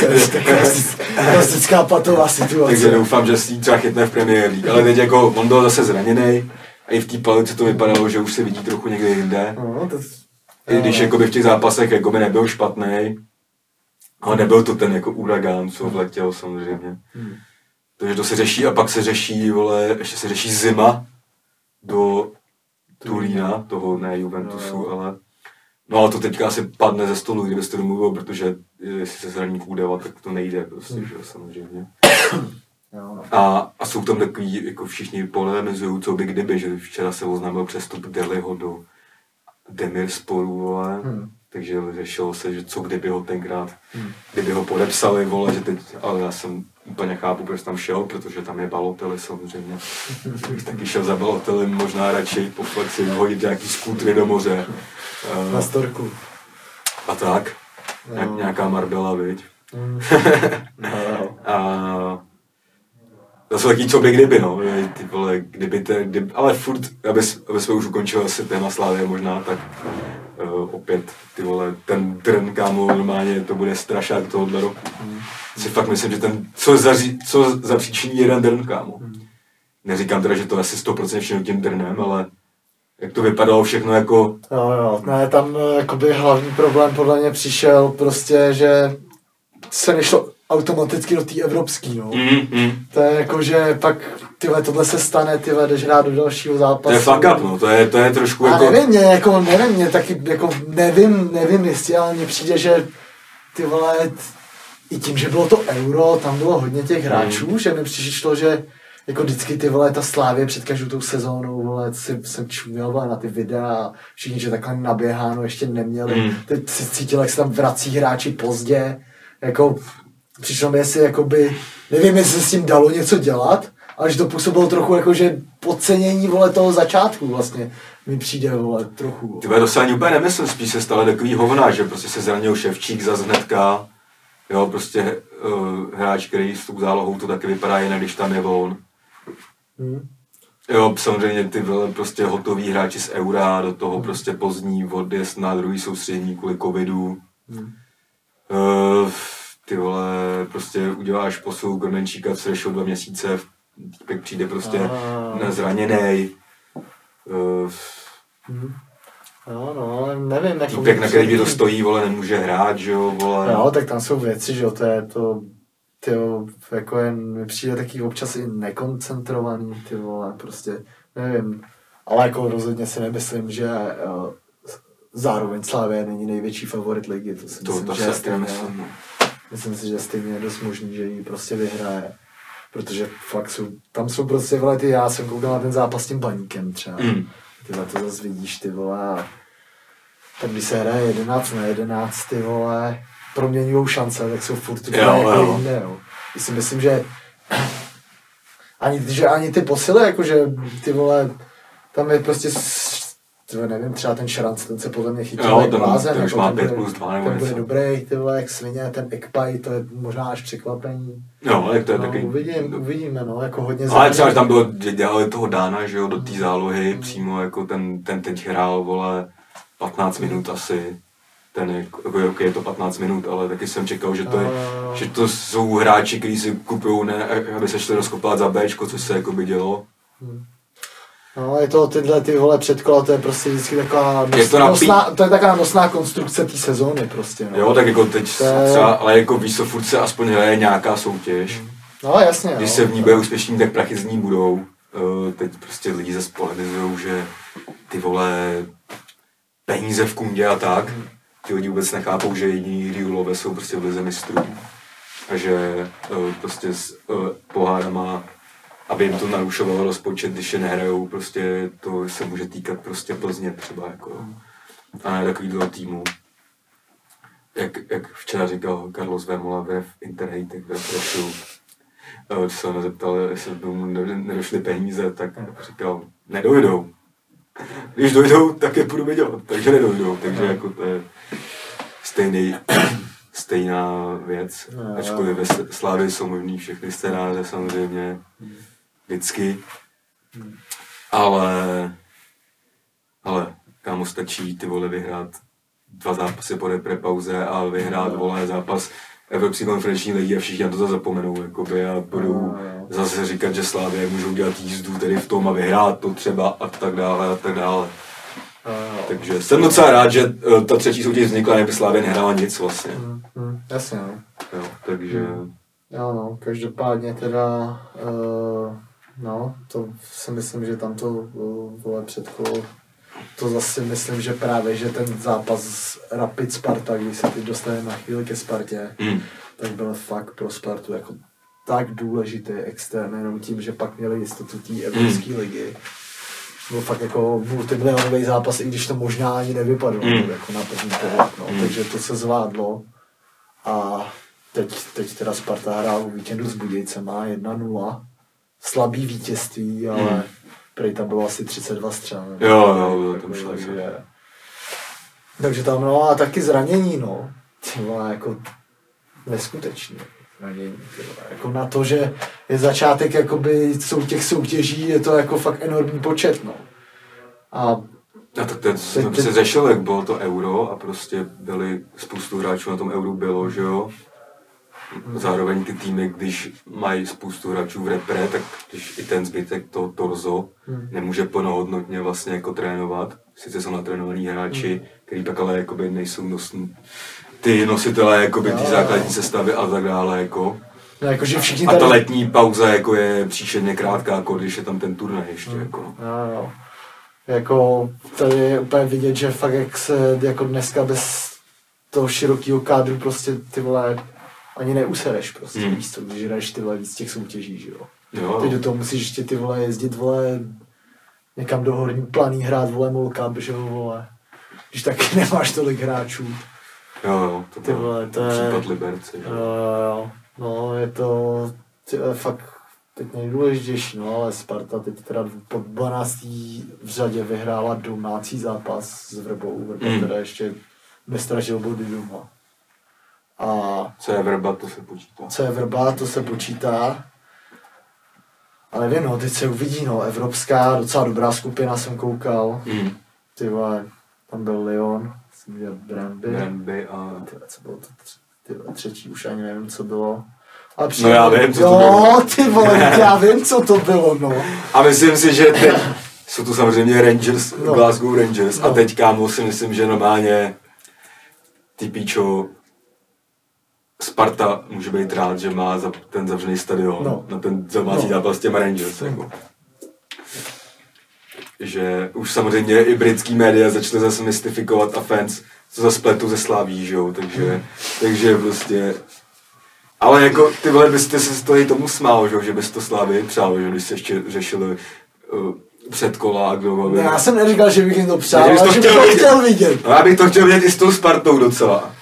to je klasická patová situace. Takže doufám, že si třeba chytne v Premier League. Ale teď jako on byl zase zraněný a i v té palici to vypadalo, že už se vidí trochu někde jinde. No, to... I když jakoby v těch zápasech jakoby nebyl špatný, ale nebyl to ten jako uragán, co vletěl samozřejmě. Hmm. Takže to se řeší a pak se řeší, vole, ještě se řeší zima do Turína, toho ne Juventusu, no, ale No ale to teďka asi padne ze stolu, kdybyste domluvil, protože jestli se zraní kůdeva, tak to nejde prostě, hmm. že samozřejmě. No. A, a jsou tam takový, jako všichni polemizují, co by kdyby, že včera se oznámil přestup Deliho do Demir sporu, vole. Hmm. Takže řešilo se, že co kdyby ho tenkrát, hmm. kdyby ho podepsali, vole, že teď, ale já jsem úplně chápu, proč tam šel, protože tam je Baloteli samozřejmě. Bych taky šel za Baloteli, možná radši po flexi hodit nějaký skútry do moře na storku. A tak. No. Nějaká Marbella, viď? Mm. no. a to jsou taky co by kdyby, no. Ty vole, kdyby te, kdyby, ale furt, aby, aby jsme už ukončili asi téma Slávy možná, tak uh, opět, ty vole, ten trn, kámo, normálně to bude strašák tohohle roku. Mm. Si fakt myslím, že ten, co, za, co zapříčiní jeden trn, kámo. Mm. Neříkám teda, že to asi 100% všechno tím trnem, ale jak to vypadalo všechno jako... Jo, jo, ne, tam eh, jakoby hlavní problém podle mě přišel prostě, že se nešlo automaticky do té evropský, no. Mm, mm. To je jako, že pak tyhle, tohle se stane, tyhle, jdeš hrát do dalšího zápasu. To je fuck up, no, to je, to je trošku A jako... nevím, mě, jako, nevím, mě taky, jako, nevím, nevím jistě, ale mně přijde, že ty vole, i tím, že bylo to euro, tam bylo hodně těch hráčů, mm. že mi přišlo, že jako vždycky ty vole, ta Slávě před každou tou sezónou, vole, si, jsem čuměl vole, na ty videa a všichni, že takhle naběháno ještě neměli. Mm. Teď si cítil, jak se tam vrací hráči pozdě. Jako, přišlo mi, jestli jakoby, nevím, jestli se s tím dalo něco dělat, Ale že to působilo trochu jako, že podcenění, vole, toho začátku vlastně mi přijde, vole, trochu. Ty to se ani úplně nemyslím, spíš se stalo takový hovna, že prostě se zranil Ševčík za hnedka. Jo, prostě uh, hráč, který s tou zálohou to taky vypadá jinak, když tam je on. Hmm. Jo, samozřejmě ty vole, prostě hotoví hráči z Eura, do toho prostě pozdní odjezd na druhý soustředění kvůli covidu. Hmm. Uh, ty vole, prostě uděláš posil Gormenčíka, co řešil dva měsíce, pak přijde prostě A. nezraněný. Uh, Hmm. No, no, ale nevím, jako... týpek, na který to stojí, vole, nemůže hrát, že jo, vole. Jo, tak tam jsou věci, že jo, to je to, ty jo, jako je, mi přijde taky občas i nekoncentrovaný, ty vole, prostě, nevím, ale jako rozhodně si nemyslím, že uh, zároveň Slávě není největší favorit ligy, to si to, myslím, to že se stejně, no. myslím si, že stejně je dost možný, že ji prostě vyhraje, protože fakt jsou, tam jsou prostě, vole, ty, já jsem koukal na ten zápas s tím baníkem třeba, Mm. Tyhle to zase vidíš, ty vole. Tak když se hraje 11 na 11, ty vole, proměňují šance, tak jsou furt tu Jo, jako jo. jinde, jo. Já si myslím, že ani, že ani ty posily, jakože ty vole, tam je prostě, vole, nevím, třeba ten Šranc, ten se podle mě chytil Jo, ten- blázen, ten jako má ten 5 bude- plus 2 nebo ten bude něco. dobrý, ty vole, jak svině, ten Ekpaj, to je možná až překvapení. Jo, ale to je No, taky... uvidím, uvidíme, no, jako hodně Ale třeba, že tam bylo, že dělali toho Dána, že jo, do té zálohy, přímo jako ten, ten teď hrál, vole, 15 minut asi. Ten je, jako, je, okay, je to 15 minut, ale taky jsem čekal, že to, je, No. že to jsou hráči, kteří si kupují, ne, aby se šli rozkopat za Bčko, což se jako by dělo. No, je to tyhle ty vole předkola, to je prostě vždycky taková nos, Je to na nosná, to je taková nosná konstrukce té sezóny prostě, no. Jo, tak jako teď To je- třeba, ale jako víš co, furt se aspoň hraje nějaká soutěž. No, jasně, Když no. se v ní bude úspěšní, tak prachy z ní budou. Eh, Teď prostě lidi zase polemizujou, že ty vole peníze v kundě a tak, ty lidi vůbec nechápou, že jediní Riulové jsou prostě v lize mistrů. A že eh, prostě s eh, pohárama, aby jim to narušovalo rozpočet, když je nehrajou, prostě to se může týkat prostě Plzně třeba jako. A ne takovýhle týmu. Jak, jak včera říkal Carlos Vemola ve Interhatech ve Freshu, a když se ho zeptal, jestli by mu ne- nedošly peníze, tak říkal, nedojdou. Když dojdou, tak je půjdu vydělat, takže nedojdou. Takže jako to je stejný, stejná věc. No, Ačkoliv ve S- Slávii jsou možný všechny scénáře samozřejmě vždycky. Ale, ale kámo stačí ty vole vyhrát dva zápasy po repre pauze a vyhrát vole zápas Evropské konferenční ligy a všichni na to zase zapomenou jakoby, a budou No, jo. zase říkat, že Slávě můžou dělat jízdu tady v tom a vyhrát to třeba a tak dále a tak dále. No, Takže jsem docela rád, že eh, ta třetí soutěž vznikla, neby Slávě nehrála nic vlastně. hm, hm, jasně, no. Jo, takže Jo, no, každopádně teda, uh, no, to si myslím, že tam to uh, vole předkolo, to zase myslím, že právě, že ten zápas Rapid Sparta, když se teď dostaneme na chvíli ke Spartě, hm, tak byl fakt pro Spartu jako tak důležitý extrém, jenom tím, že pak měli jistotu té Evropské Mm. ligy. Byl fakt jako multimilionový zápas, i když to možná ani nevypadalo Mm. jako na první pohled. No. Mm. Takže to se zvládlo. A teď, teď teda Sparta hrál o víkendu s Budějcema 1-0. Slabý vítězství, ale Mm. prej tam bylo asi 32 střel. Jo, jo, jako, tam šlo, takže, takže tam no a taky zranění, no. Ty vole, jako neskutečný zranění. Jako na to, že je začátek jakoby jsou těch soutěží, je to jako fakt enormní počet, no. A A tak to jsem se řešil, jak bylo to euro a prostě byli, spoustu hráčů na tom euru bylo, že jo. Zároveň ty týmy, když mají spoustu hráčů v repre, tak když i ten zbytek to torzo Hmm. nemůže plnohodnotně vlastně jako trénovat. Sice jsou natrénovaní hráči, který pak ale jakoby nejsou nosní ty nositelé jakoby ty základní sestavy a tak dále jako. no, jakože všichni A ta tady... letní pauza jako je příšerně krátká, jako když je tam ten turnaj ještě jako. no. No. Jako tady je úplně vidět, že fakt jak se jako dneska bez toho širokého kádru prostě ty vole ani neusereš prostě Hmm. mm. víc to, když hraješ ty vole víc těch soutěží, že jo. Jo, Teď do toho musíš ještě ty vole jezdit vole někam do horní planý hrát vole molka, že jo vole. Když taky nemáš tolik hráčů. jo, jo, to Ty vole, to je- případ Liberce. že? Jo, jo, jo. No, je to ty, fakt teď nejdůležitější, no ale Sparta teď teda po 12. v řadě vyhrála domácí zápas s Vrbou. Vrba Mm. teda ještě nestražil body doma. A Co je vrba, to se počítá. co je Vrba, to se počítá. Ale nevím, no, teď se uvidí, no, evropská, docela dobrá skupina jsem koukal. Mm. Ty vole, tam byl Lyon, jsem viděl Brandby. Brandby a... Ty co bylo to tři, ty vole, třetí, už ani nevím, co bylo. A No já vím, co to jo, bylo. ty vole, já vím, co to bylo, no. A myslím si, že teď jsou to samozřejmě Rangers, No. no. Glasgow Rangers No. a teď kámo si myslím, že normálně ty píčo Sparta může být rád, že má za ten zavřený stadion No. na ten domácí No. zápas s těma Rangers. No. Jako. Že už samozřejmě i britský média začaly zase mystifikovat a fans co za spletu ze Slaví, že jo, takže, takže prostě ale jako ty vole byste se toho i tomu smál, že, jo, že bys to Slávy přál, že když se ještě řešili uh, předkola a kdo Ne, já jsem neříkal, že bych jim to přál, že bys ale to že bych chtěl to vidět. chtěl vidět. No, já bych to chtěl vidět i s tou Spartou docela.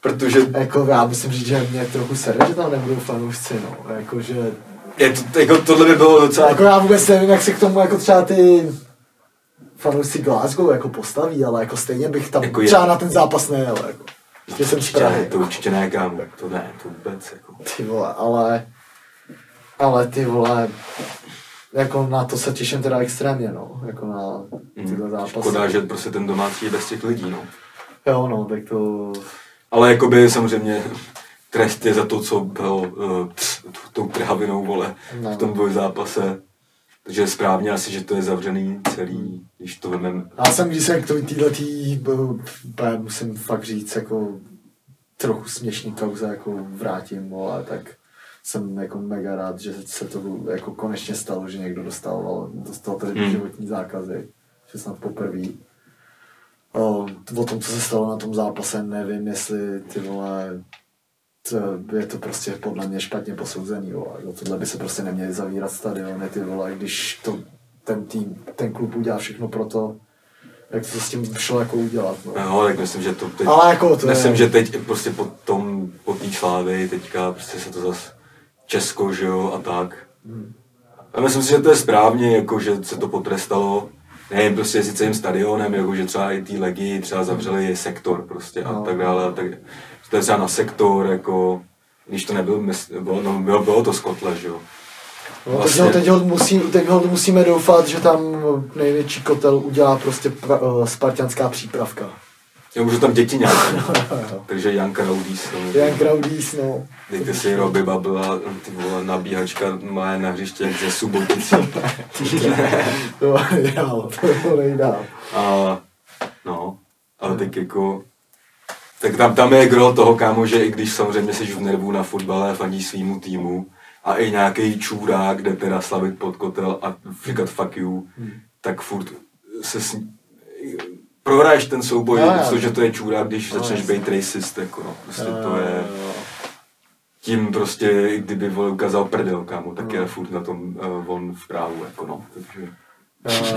Protože Jako já musím říct, že mě trochu sere, že tam nebudou fanoušci, no. Jako, že, je to, jako tohle by bylo docela... jako já vůbec nevím, jak se k tomu jako třeba ty fanoušci Glasgow jako postaví, ale jako stejně bych tam Jako jako je- třeba na ten zápas nejel, jako. Že jsem z Prahy. ne, to určitě ne, kámo. To ne, to vůbec, jako. Ty vole, ale, ale ty vole, jako na to se těším teda extrémně, no, jako na tyhle Mm, zápasy. Škoda, že prostě ten domácí je bez těch lidí, no. Jo, no, tak to, Ale jakoby samozřejmě trest je za to, co bylo uh, tou trhavinou, vole, No. v tom dvojzápase. Takže je správně asi, že to je zavřený celý, když to vememe. já jsem, když se k tomu týhletý, eh, musím fakt říct, jako trochu směšný kauze, jako vrátím, vole, tak jsem jako mega rád, že se to jako konečně stalo, že někdo dostal, dostal tady Hmm. životní zákazy, že snad poprvé. O, o tom, co se stalo na tom zápase, nevím, jestli ty vole, to, je to prostě podle mě špatně posouzený, vole. Do tohle by se prostě neměly zavírat stadiony, ty vole, když to ten tým, ten klub udělá všechno pro to, jak to s tím šlo jako udělat, no. No, tak myslím, že to teď... Ale jako to myslím, je... že teď prostě po tom, po té slávy, teďka prostě se to zas Česko, že jo, a tak. Hmm. A myslím si, že to je správně, jako, že se to potrestalo. Nevím, prostě si celým stadionem, jako, že třeba i ty legii třeba zavřeli sektor prostě a No. tak dále. A tak, to je třeba na sektor, jako, když to nebyl, bylo, no, bylo, bylo to Skotle, že jo. No, Vlastně- teď, ho musí, teď musíme doufat, že tam největší kotel udělá prostě pra, uh, spartianská přípravka. Jo, můžu tam děti nějaké. Takže Janka Raudís. no. Jan Kraudís, no. Dejte si Roby Babla, ty vole, nabíhačka má na hřiště jak ze Suboticí. To nejdál, to bylo nejdál. A, no, ale tak jako, tak tam, tam je gro toho, kámo, že i když samozřejmě jsi v nervu na fotbale a fandíš svýmu týmu a i nějaký čůrák, kde teda slavit pod kotel a říkat fuck you, tak furt se s, prohraješ ten souboj, jo. protože to je čůrák, když No, začneš být racist, jako no, prostě Jo, to je, tím prostě, kdyby vole ukázal prdel, kámo, tak No. je furt na tom uh, on v právu, jako no, takže...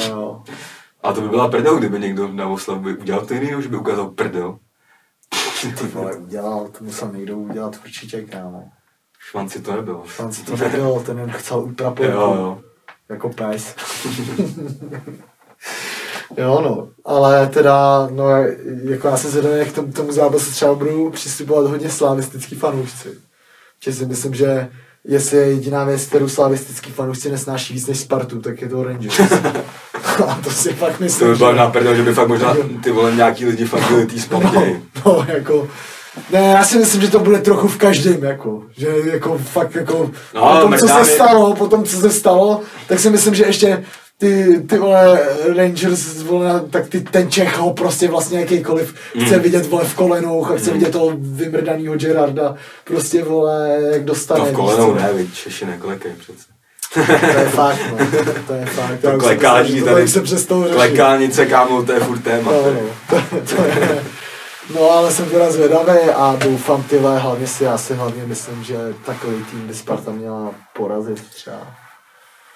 Jo. A to by byla prdel, kdyby někdo na oslavu by udělal to jiný, že by ukázal prdel. Ty vole, udělal, to musel někdo udělat určitě, kámo. Švanci to nebylo. Šanci to nebylo, ten jen chcel utrapit. Jo, jo. Jako pes. jo, no, ale teda, no, jako já jsem zvědavý, jak k tomu, tomu zápasu třeba budou přistupovat hodně slavistický fanoušci. Že si myslím, že jestli je jediná věc, kterou slavistický fanoušci nesnáší víc než Spartu, tak je to Rangers. A to si fakt To myslím, by bylo že- že by fakt možná ty vole nějaký lidi fakt byli tý. No, no, jako, ne, já si myslím, že to bude trochu v každém, jako, že jako fakt jako, No, po tom, co se stalo, po tom, co se stalo, tak si myslím, že ještě ty, ty vole Rangers, vole, tak ty, ten Čech ho prostě vlastně jakýkoliv chce Mm. vidět, vole, v kolenou a chce vidět toho vymrdanýho Gerarda, prostě, vole, jak dostane. No v kolenou ne, viď, Češi neklekej přece. To je fakt, no, to je fakt. To klekání to tady, se přestalo řešit. klekálnice, kámo, to je furt téma. No, no, to, to je, no, ale jsem teda zvědavý a doufám, ty vole, hlavně si, já si hlavně myslím, že takový tým by Sparta měla porazit třeba.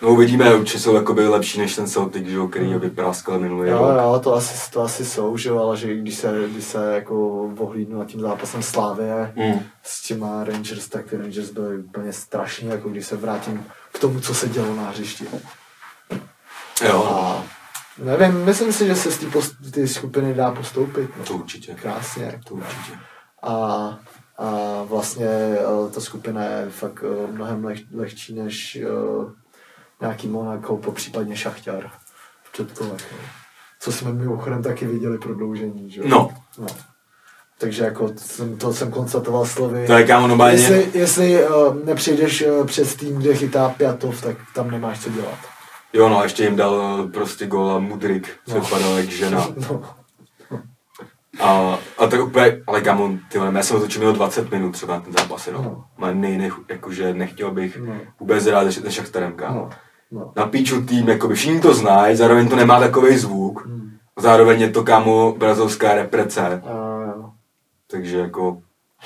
No uvidíme, určitě jsou jakoby lepší než ten Celtic, že jo, který je vypráskal minulý Jo, rok. jo, to asi, to asi jsou, že jo, ale že když se, když se jako ohlídnu nad tím zápasem Slávie Mm. s těma Rangers, tak ty Rangers byly úplně strašný, jako když se vrátím k tomu, co se dělo na hřišti. Jo, A nevím, myslím si, že se z té post- skupiny dá postoupit. No. to určitě. Krásně. To určitě. A, a vlastně eh, ta skupina je fakt eh, mnohem leh, lehčí než uh, nějaký Monaco, po případně Šachťar v předkolech. No. Co jsme mimochodem taky viděli prodloužení. Že? jo? No. no. Takže jako to jsem, to jsem konstatoval slovy. To je kámo normálně, Jestli, jestli uh, nepřijdeš uh, přes tým, kde chytá Pjatov, tak tam nemáš co dělat. jo no, a ještě jim dal eh, prostě góla Mudrik, co No. vypadal jak žena. No. A, a tak úplně, ale kámo, ty vole, já jsem to měl 20 minut třeba ten zápas, No. no. Ale nej, nej, jakože nechtěl bych No. vůbec rád se Šachtarem, kámo. No. No. Na píču tým, jakoby všichni to znají, zároveň to nemá takový zvuk. Hmm. Zároveň je to kámo brazilská reprece, jo. takže jako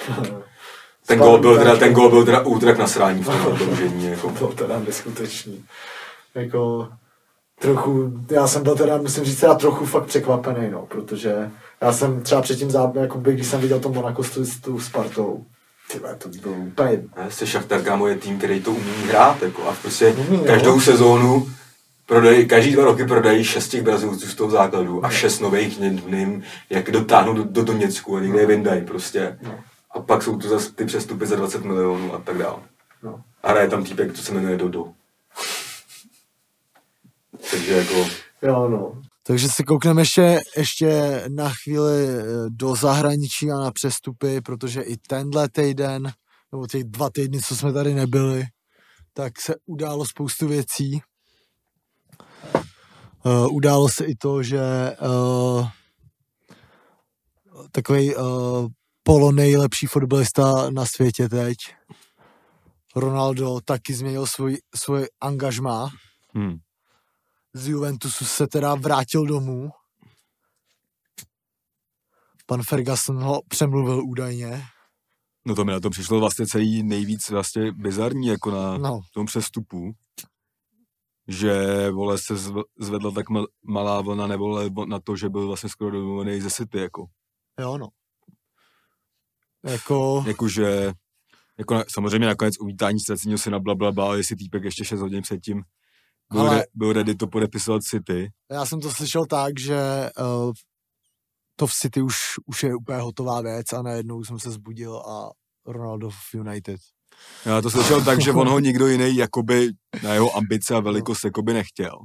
ten gol byl teda, ten gol byl teda útrak na srání v tom prodloužení, To jako. bylo teda neskutečný. Jako trochu, já jsem byl teda, musím říct, teda trochu fakt překvapený, no, protože já jsem třeba předtím, zá- jakoby, když jsem viděl to Monaco s, tu- s tou Spartou, ty vole, to bylo úplně, Ne, Se Šachtar, kámo, je tým, který to umí hrát, jako, a prostě Umí, jo. každou sezónu prodej, každý dva roky prodají šest těch Brazilců z toho základu a šest nových ním, jak dotáhnou do, do Doněcku a někde je vyndají prostě. No. A pak jsou tu zase ty přestupy za 20 milionů a tak dále. no. A hraje tam týpek, co se jmenuje Dodo. Takže jako, Jo, no. Takže se koukneme ještě, ještě na chvíli eh, do zahraničí a na přestupy, protože i tenhle týden, nebo těch dva týdny, co jsme tady nebyli, tak se událo spoustu věcí. Uh, událo se i to, že uh, takový uh, polo nejlepší fotbalista na světě teď, Ronaldo, taky změnil svůj, svůj angažmá hmm. Z Juventusu se teda vrátil domů. Pan Ferguson ho přemluvil údajně. No to mi na to přišlo vlastně celý nejvíc vlastně bizarní jako na No, tom přestupu, že vole se zv- zvedla tak mal, malá vlna nebo na to, že byl vlastně skoro domluvený ze City, jako. jo no. Jako, Jakože, jako na, samozřejmě nakonec uvítání ztraceného syna bla, bla, bla, jestli týpek ještě 6 hodin předtím byl, Ale- re, byl ready to podepisovat City, já jsem to slyšel tak, že uh, to v City už, už je úplně hotová věc a najednou jsem se zbudil a Ronaldo v United. Já to slyšel tak, že on ho nikdo jiný jakoby na jeho ambice a velikost jakoby nechtěl.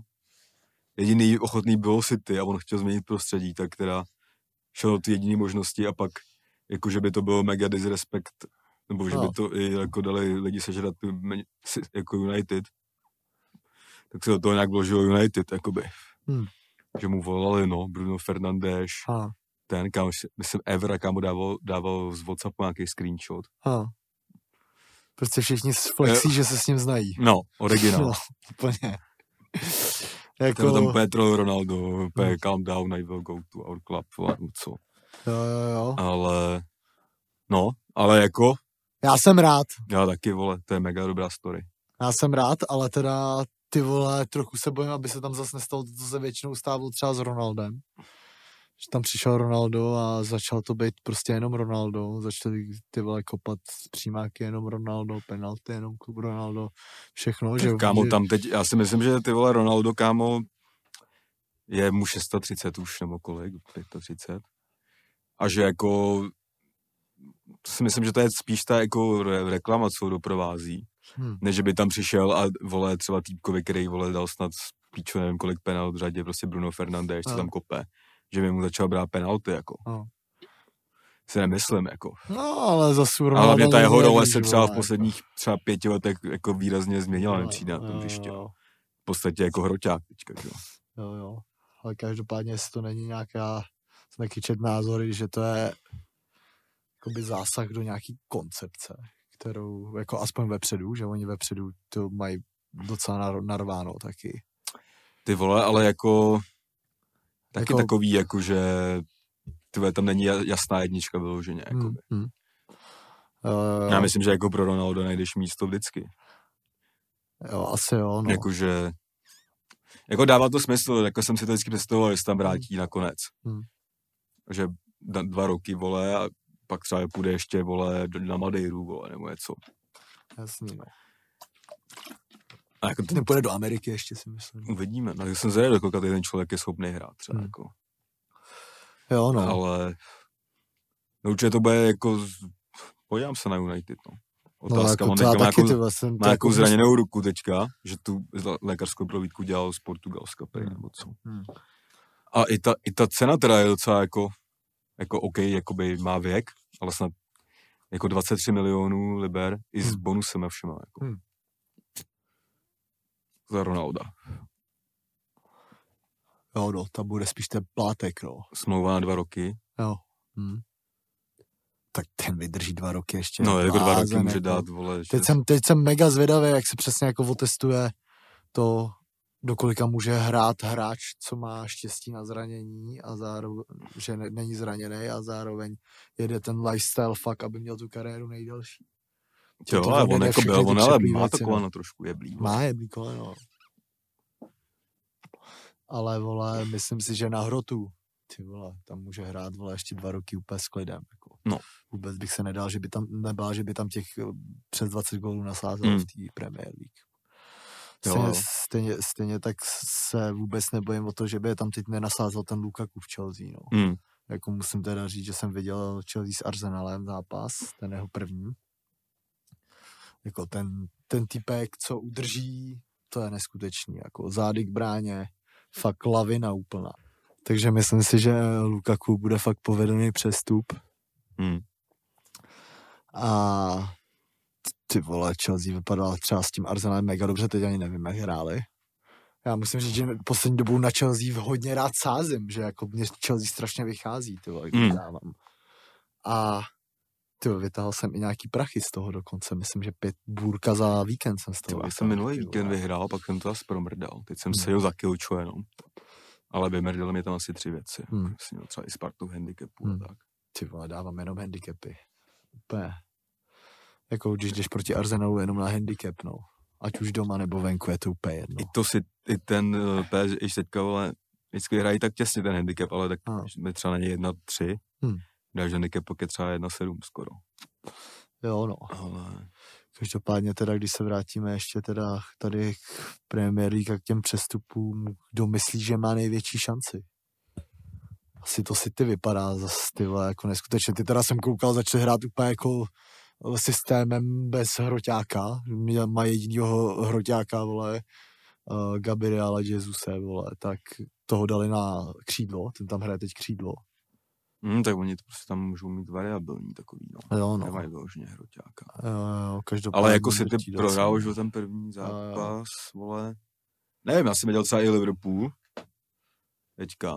Jediný ochotný bylo City a on chtěl změnit prostředí, tak teda šel do ty jediné možnosti a pak jako, že by to bylo mega disrespect, nebo že No. by to i jako dali lidi sežrat jako United, tak se do toho nějak vložil United, jakoby. Hmm. Že mu volali, no, Bruno Fernandes, Ha, ten, kámo, myslím, Evra, kámo dával, dával z Whatsappu nějaký screenshot. ha. Prostě všichni flexí, že se s ním znají. No, originál. No, úplně. Jako... Tam Jako, úplně troll Ronaldo, úplně calm down, I will go to our club, vole, no co. jo, jo, jo. Ale, no, ale jako, Já jsem rád, já taky, vole, to je mega dobrá story. Já jsem rád, ale teda ty vole, trochu se bojím, aby se tam zase nestalo to, co se většinou stávalo třeba s Ronaldem. Že tam přišel Ronaldo a začal to být prostě jenom Ronaldo. Začali ty vole kopat přímáky jenom Ronaldo, penalty jenom klub Ronaldo, všechno. Že, Kámo, že, tam teď, já si myslím, že ty vole Ronaldo, kámo, je mu 630 už, nebo kolik, 35. A že jako, si myslím, že to je spíš ta jako re- reklama, co ho doprovází, Hm. než by tam přišel a vole třeba týpkovi, který vole dal snad z píču nevím kolik penalt v řadě, prostě Bruno Fernandes, co No. tam kope, že by mu začal brát penalty, jako. No. Si nemyslím, jako. No, ale zase A hlavně ta jeho role se třeba v posledních třeba pěti letech jako výrazně změnila, jako. mi přijde na tom jo, V podstatě jako hroťák teďka, že jo. Jo, jo. Ale každopádně, jestli to není nějaká, jsem taky čet názory, že to je jakoby zásah do nějaký koncepce, kterou, jako aspoň vepředu, že oni vepředu to mají docela nar- narváno taky. Ty vole, ale jako taky Jako- takový, jako že ty vole, tam není ja- jasná jednička vyloženě. Jako. Hmm, hmm. Uh, Já myslím, že jako pro Ronaldo najdeš místo vždycky. jo, asi jo, no. Jakože, jako dává to smysl, jako jsem si to vždycky představoval, že se tam vrátí nakonec. Hmm. Že dva roky, vole, a pak třeba půjde ještě, vole, do- na Madeiru, vole, nebo něco. Jasný, no. A jako to, Nepůjde do Ameriky ještě si myslím. uvidíme. No, já jsem zvědavý, kolik ten člověk je schopný hrát třeba. Hmm. Jako. Jo, no. Ale no, určitě to bude jako... Podívám se na United, no. no Otázka, jako on má taky, ty jako, vlastně. má jako zraněnou ruku teďka, že tu lé- lékařskou prohlídku dělal z Portugalska, prý, Hmm. nebo co. Hmm. A i ta, i ta cena teda je docela jako, jako OK, jakoby má věk, ale snad jako 23 milionů liber i s Hmm. bonusem a všema. Jako. Hmm. Za Ronalda. Jo, no, tam bude spíš ten plátek, no. Smlouva na dva roky. Jo. Hm. Tak ten vydrží dva roky ještě. No, jako dva roky může jako. dát, vole. Teď jsem, teď jsem mega zvědavý, jak se přesně jako otestuje to, do kolika může hrát hráč, co má štěstí na zranění a zároveň, že ne, není zraněný a zároveň jede ten lifestyle fakt, aby měl tu kariéru nejdelší. Jo, to ale on jako byl, on ale má to no. koleno trošku jeblý. Má je koleno. Ale vole, myslím si, že na hrotu, ty vole, tam může hrát vole ještě dva roky úplně s klidem. Jako. No. Vůbec bych se nedal, že by tam, nebál, že by tam těch eh, přes 20 gólů nasázel Hmm. v té Premier League. Jo, Stejně, stejně, stejně, tak se vůbec nebojím o to, že by je tam teď nenasázel ten Lukaku v Chelsea. No. Hmm. Jako musím teda říct, že jsem viděl Chelsea s Arsenalem zápas, ten jeho první. Jako ten, ten typek, co udrží, to je neskutečný. Jako zády k bráně, fakt lavina úplná. Takže myslím si, že Lukaku bude fakt povedený přestup. Hmm. A ty vole, Chelsea vypadala třeba s tím Arsenalem mega dobře, teď ani nevím, jak hráli. Já musím říct, že poslední dobou na Chelsea hodně rád sázím, že jako mě Chelsea strašně vychází, ty vole, Mm. dávám. A ty vytáhl jsem i nějaký prachy z toho dokonce, myslím, že pět burka za víkend jsem z toho já jsem vytáhl, minulý víkend vyhrál, pak jsem to zase promrdal. Teď jsem Hmm. seděl za kilčo jenom. Ale vymrdil mě tam asi tři věci. Hmm. Hmm. Jsem měl třeba i Spartu v handicapu Hmm. a tak. Ty vole, dávám jenom handicapy. Úplně. Jako když jdeš proti Arsenalu jenom na handicap, no. Ať už doma nebo venku, je to úplně jedno. I to si, i ten uh, PS, když teďka, vole, vždycky hrají tak těsně ten handicap, ale tak A. mi třeba není jedna tři. Hmm. Dáš handicap, pak je třeba jedna sedm skoro. Jo, no. Ale Každopádně teda, když se vrátíme ještě teda tady k Premier League a k těm přestupům, kdo myslí, že má největší šanci? Asi to si ty vypadá zase ty vole, jako neskutečně. Ty teda jsem koukal, začali hrát úplně jako eh, systémem bez hroťáka. Má jedinýho hroťáka, vole, uh, Gabriela Jesuse, vole, tak toho dali na křídlo, ten tam hraje teď křídlo. hm, tak oni to prostě tam můžou mít variabilní takový, no. Jo, no. Nemají vyloženě hroťáka. Jo, jo, Ale jako si ty prohrál už ten první zápas, vole. Nevím, já jsem viděl třeba i Liverpool. Teďka.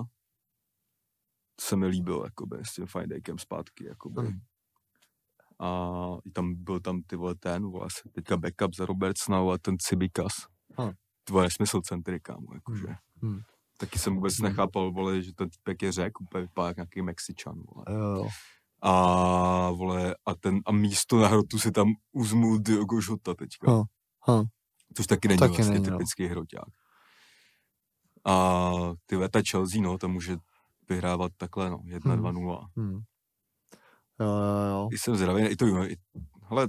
To se mi líbilo, jakoby, s tím Fine Daykem zpátky, jakoby. Hmm. A tam byl tam ty vole ten, vole, se teďka backup za Robertsona a ten Cibikas. To vole nesmysl centry, kámo, jakože. Hmm. Taky jsem vůbec Hmm. nechápal, vole, že ten týpek je řek, úplně vypadá jak nějaký Mexičan, vole. Jo. A vole, a ten, a místo na hrotu si tam uzmul Diogo Jota teďka. Hm, hm. Což taky není Taky vlastně není, no. typický hroťák. A ty veta Chelsea, no, tam může vyhrávat takhle, no, 1 Hmm. 2 0 Hmm. Jo, jo, jo. Jsem zdravý, i to, i, hele,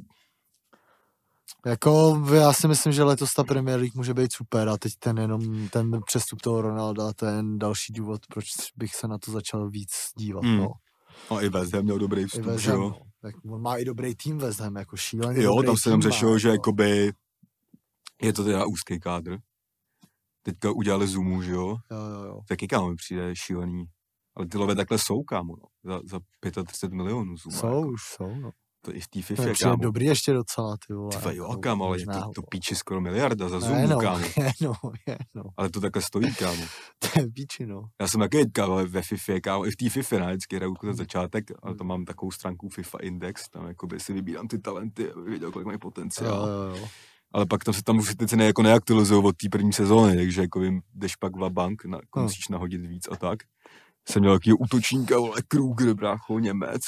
Jako já si myslím, že letos ta Premier League může být super a teď ten jenom ten přestup toho Ronalda, ten další důvod, proč bych se na to začal víc dívat. Mm. No. no, i West Ham měl dobrý vstup, že jo. no. Tak on má i dobrý tým West Ham, jako šíleně Jo, tam se tam má, řešilo, že jako. jakoby je to teda úzký kádr. Teďka udělali Zoomu, že jo. Jo, jo, jo. Taky kámo mi přijde šílený. Ale ty love takhle jsou, kámo, no. Za, za 35 milionů Zoom. Jsou, Jako. už jsou, no. To i v té FIFA, kámo. dobrý ještě docela, ty vole. Ty vole, jo, jako kámo, ale je to, to píči skoro miliarda za Ne, Zoomu, no, kámo. je, no, je, no. Ale to takhle stojí, kámo. To je píči, no. Já jsem taky ale ve FIFA, kámo, i v té FIFA, ne, vždycky hraju ten začátek, ale to mám takovou stránku FIFA Index, tam jakoby si vybírám ty talenty, aby věděl, kolik mají Jo, potenciál. jo, jo. Ale pak tam se tam už ty ceny jako neaktualizují od té první sezóny, takže jako vím, jdeš pak v bank, na, jako Hmm. musíš nahodit víc a tak. Jsem měl takový útočníka, vole, Kruger, brácho, Němec.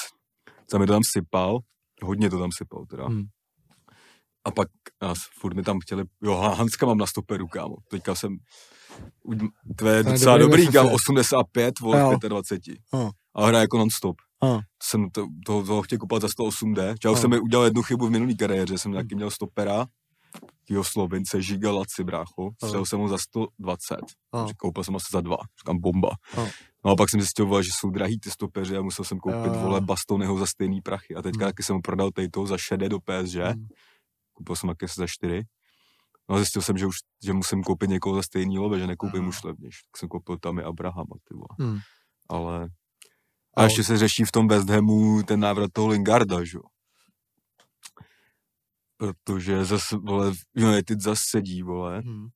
Tam mi to tam sypal, hodně to tam sypal teda. Hmm. A pak a s- furt mi tam chtěli, jo, Ha- Hanska mám na stoperu, kámo. Teďka jsem, to je docela dobrý dobrý, kámo, FIFA. 85, vole, Jo. v 25. Jo. A hraje jako non-stop. Jo. Jsem to, toho, toho chtěl kupovat za 108D. Čau Jo. jsem mi udělal jednu chybu v minulý kariéře, jsem taky měl stopera, takového Slovince Žigalaci, brácho. Střelil jsem ho za 120. No. No. Koupil jsem asi za dva. Říkám bomba. No. No a pak jsem zjistil, že jsou drahý ty stopeři a musel jsem koupit, jo. vole, Bastonyho za stejný prachy. A teďka Hmm. taky jsem ho prodal Tejtou za šedé do PSG. Hmm. Koupil jsem taky za čtyři. No a zjistil jsem, že už že musím koupit někoho za stejný love, že nekoupím Aha. už levnějš. Tak jsem koupil tam i Abrahama, ty vole. Hmm. Ale... A ještě se řeší v tom West Hamu ten návrat toho Lingarda, že jo. Protože zase, vole, United zase sedí, vole. Hmm.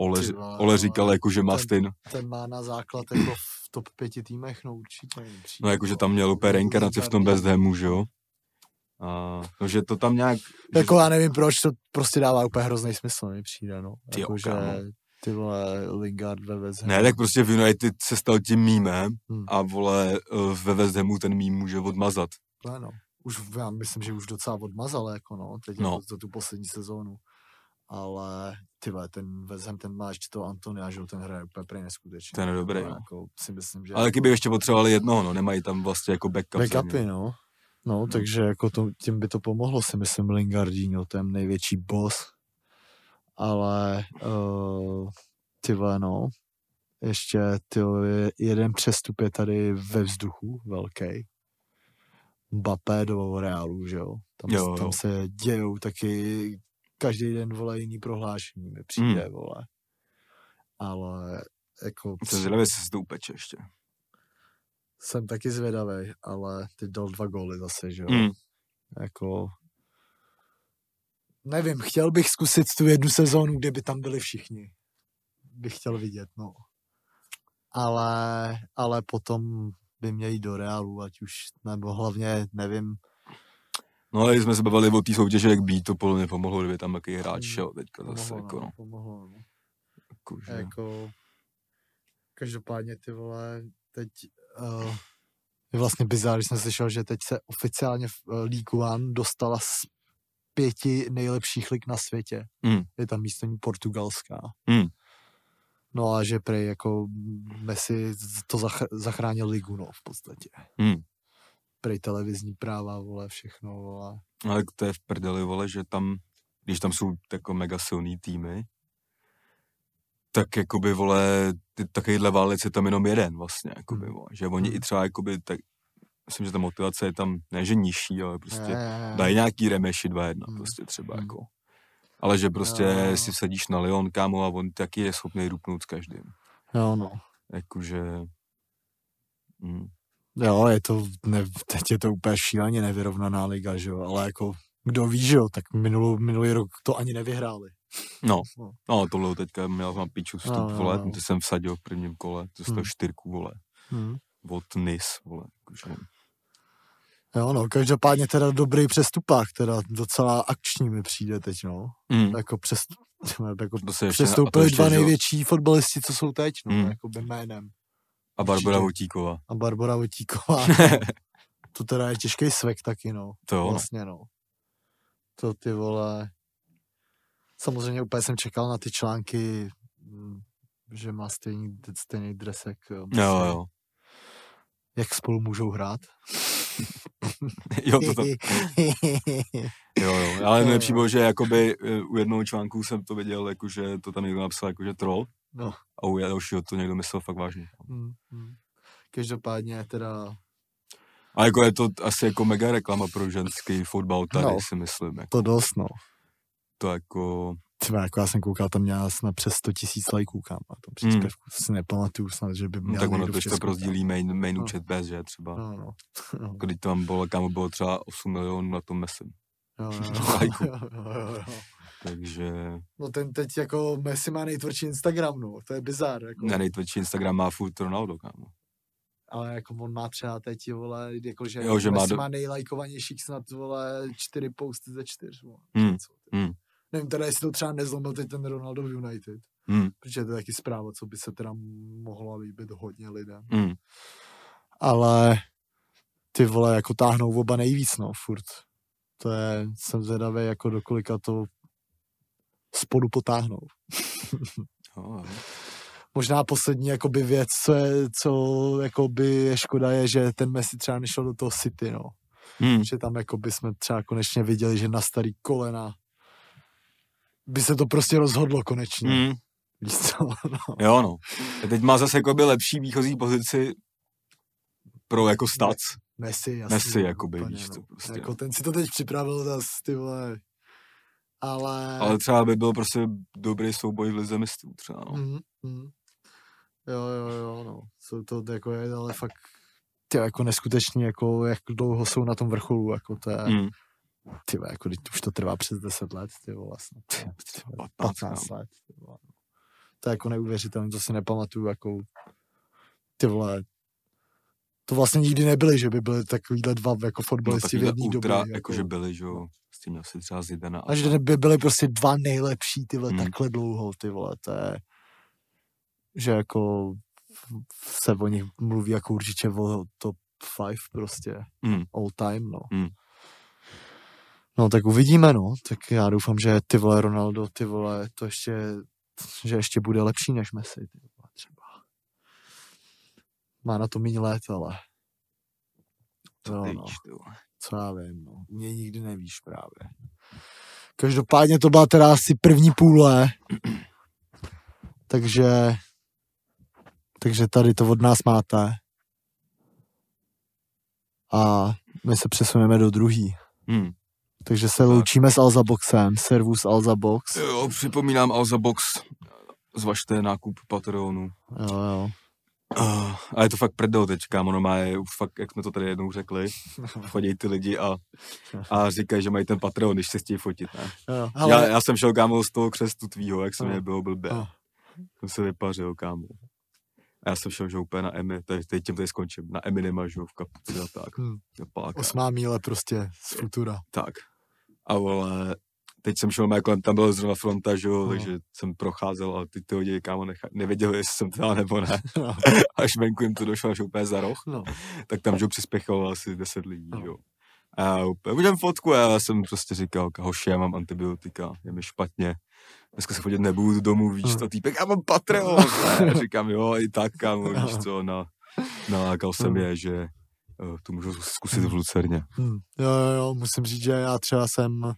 Ole, Ty vole, Ole no, říkal, jako, že má ten- stejn, Ten má na základ jako v top pěti týmech, no určitě. přijde, no jako, že tam měl úplně reinkarnaci v tom West Hamu, že jo. A, no, že to tam nějak, že, Jako já nevím proč, to prostě dává úplně hrozný smysl, mi přijde, no. Ty jako, že kámo. ty vole Lingard ve West Hamu. ne, tak prostě v United se stal tím mýmem Hmm. a vole, eh, ve West Hamu ten mým může odmazat. Ne, no. Už, já myslím, že už docela odmazal, jako no, teď No. jako za tu poslední sezónu. Ale ty ten Ham, ten má ještě toho Antonia, že ten hraje úplně prej neskutečně. Ten je dobrý, No, no. Jako, si myslím, že... Ale taky by ještě potřebovali jednoho, no, nemají tam vlastně jako backup. Backupy, no. No, takže jako to, tím by to pomohlo, si myslím, Lingardinho, ten největší boss. Ale uh, ty no, ještě ty jeden přestup je tady ve vzduchu, velký. Mbappé do Realu, že jo? Tam, Jo, jo. tam se dějou taky každý den, vole, jiný prohlášení mi přijde, Hmm. vole. Ale jako Jsem zvědavý, jestli se to upeče ještě. jsem taky zvědavý, ale ty dal dva góly zase, že jo? Mm. Jako, nevím, chtěl bych zkusit tu jednu sezónu, kde by tam byli všichni. Bych chtěl vidět, no. Ale, ale potom by měli jít do Realu, ať už, nebo hlavně, nevím, No ale když jsme se bavili o té soutěži, jak být, to podle mě pomohlo, kdyby tam jaký hráč Mm, šel teďka zase, pomohlo, jako, no, no, pomohlo, no. jako, že... Jako, každopádně ty vole, teď uh, je vlastně bizár, když jsem slyšel, že teď se oficiálně v uh, League One dostala z pěti nejlepších lig na světě. Mm. Je tam místo ní portugalská. Mm. No a že prej jako Messi to zachr- zachránil ligu, no v podstatě. Mm. Prej televizní práva, vole, všechno, vole. Ale to je v prdeli, vole, že tam, když tam jsou jako mega silný týmy, tak jakoby, vole, ty, takovýhle válec je tam jenom jeden vlastně, jakoby, Hmm. vole, že oni Hmm. i třeba, jakoby, tak, myslím, že ta motivace je tam, ne, že nižší, ale prostě Je, je, je. dají nějaký remeši 2-1, Hmm. prostě třeba, Hmm. jako. Ale že prostě Jo. si sedíš na Lyon, kámo, a on taky je schopný rupnout s každým. Jo, no. Jakože... Mm. Jo, je to, ne, teď je to úplně šíleně nevyrovnaná liga, že jo, ale jako, kdo ví, že jo, tak minulou, minulý rok to ani nevyhráli. No, No. no tohle teďka měl mám piču vstup, No, no, vole, no. ty jsem vsadil v prvním kole, to Hmm. hmm. čtyřku, vole, Hmm. od NIS, vole, jakože, Jo, no, každopádně teda dobrý přestupák, teda docela akční mi přijde teď, no. mm. Jako přes, jako to ještě, přestoupili ještě, dva jo, největší fotbalisti, co jsou teď, no, Hmm. jako by jménem. A Barbara. Votíková, A Barbara Votíková, to teda je těžký svek taky, no. to jo, no. Vlastně, no. To ty vole... Samozřejmě úplně jsem čekal na ty články, mm, že má stejný, stejný dresek. Jo, jo, jo, Jak spolu můžou hrát? jo, to tam, jo, jo, ale nejlepší bylo, že jakoby eh, u jednoho článku jsem to viděl, jakože to tam někdo napsal, jakože troll, no. a u dalšího to někdo myslel fakt vážně. Mm, mm. Každopádně teda A jako je to asi jako mega reklama pro ženský fotbal tady, no. si myslím, jako to dost, no. to jako, Třeba jako já jsem koukal, tam měla snad přes 100 tisíc lajků, kam na tom příspěvku. To si nepamatuju snad, že by no, měl tak ono to to Česku rozdílí main, main No. účet bez, že třeba. No, no. no. Když tam bylo, kam bylo třeba 8 milionů na tom. Jo, jo, jo, jo, jo, jo. Takže No ten teď jako Messi má nejtvrdší Instagram, no, to je bizár, jako. na nejtvrdší Instagram má furt Ronaldo, kámo. Ale jako on má třeba teď, vole, jako že, Jo, že má Messi do- má nejlajkovanějších snad, vole, čtyři posty ze čtyř, vole. Hmm, Co hmm. Nevím teda, jestli to třeba nezlomil teď ten Ronaldo v United, Hmm, protože to je taky zpráva, co by se teda mohla líbit hodně lidem. hmm. Ale ty vole, jako táhnou oba nejvíc, no, furt. To je, jsem zvědavý, jako do kolika to spolu potáhnou. Jo. Možná poslední jakoby věc, co je, co jakoby je škoda, je, že ten Messi třeba nešel do toho City, no. Hmm. Že tam jakoby jsme třeba konečně viděli, že na starý kolena by se to prostě rozhodlo konečně. Mm, Víš co? No. jo, no. A teď má zase jakoby lepší výchozí pozici pro jako stac. Messi, jasný. Messi, no, jakoby, úplně, víš co, no. prostě, Jako ten si to teď připravil zas, ty vole. Ale... Ale třeba by byl prostě dobrý souboj v lize mistrů třeba, no. Mm, mm. Jo, jo, jo, no. Jsou to jako je, ale fakt ty jako neskutečný, jako jak dlouho jsou na tom vrcholu, jako to je, Mm. Ty vole, jako teď už to trvá přes 10 let, ty vole, snad. Třeba 15 15, let, ty vole. To je jako neuvěřitelné, to si nepamatuju, jako ty vole, to vlastně nikdy nebyly, že by byly takovýhle dva jako No, fotbalisti v takovýhle jedné době. ultra, jako, jakože byli, že jo. S tím asi třeba Zidana. a že by byly prostě dva nejlepší, ty vole, Hmm. takhle dlouho, ty vole, to je, že jako se o nich mluví jako určitě o top 5 prostě, Mm. all time, no. Hmm. No tak uvidíme, no, tak já doufám, že ty vole Ronaldo, ty vole, to ještě, že ještě bude lepší než Messi, ty vole, třeba. Má na to méně let, ale ty no. vole. co já vím, no. Něj nikdy nevíš právě. Každopádně to byla teda asi první půle, takže takže tady to od nás máte. A my se přesuneme do druhý. Hmm. Takže se loučíme s Alza Boxem, servus Alza Box. Jo, připomínám Alza Box. Zvažte nákup Patreonu. Jo, jo. Uh, a je to fakt prdel teďka, ono má je už fakt, jak jsme to tady jednou řekli, chodí ty lidi a, a říkají, že mají ten Patreon, když se chtějí fotit, ne? jo. Ale... Já, já, jsem šel kámo z toho křestu tvýho, jak se mě bylo blbě. No. Jsem se vypařil, kámo. A já jsem šel, že úplně na Emi, teď, teď tím tady skončím, na Eminema, že jo, v kapuci a tak. Hmm. Páka. osmá míle prostě z futura. Tak. A vole, teď jsem šel, jako tam byla zrovna fronta, že jo, No. takže jsem procházel a ty ty lidi, kámo, necha, nevěděli, jestli jsem teda nebo ne. No. Až venku jim to došlo až úplně za roh, No. tak tam, že přispěchalo asi 10 lidí, No. že jo. A úplně, můžem fotku, a já jsem prostě říkal, hoši, já mám antibiotika, je mi špatně, dneska se chodit nebudu domů, víš to, týpek, já mám Patreon, říkám, jo, i tak, kámo, víš co, na, nalákal jsem Hmm. je, že eh, to můžu zkusit v Lucerně. Hmm. Jo, jo, jo, musím říct, že já třeba jsem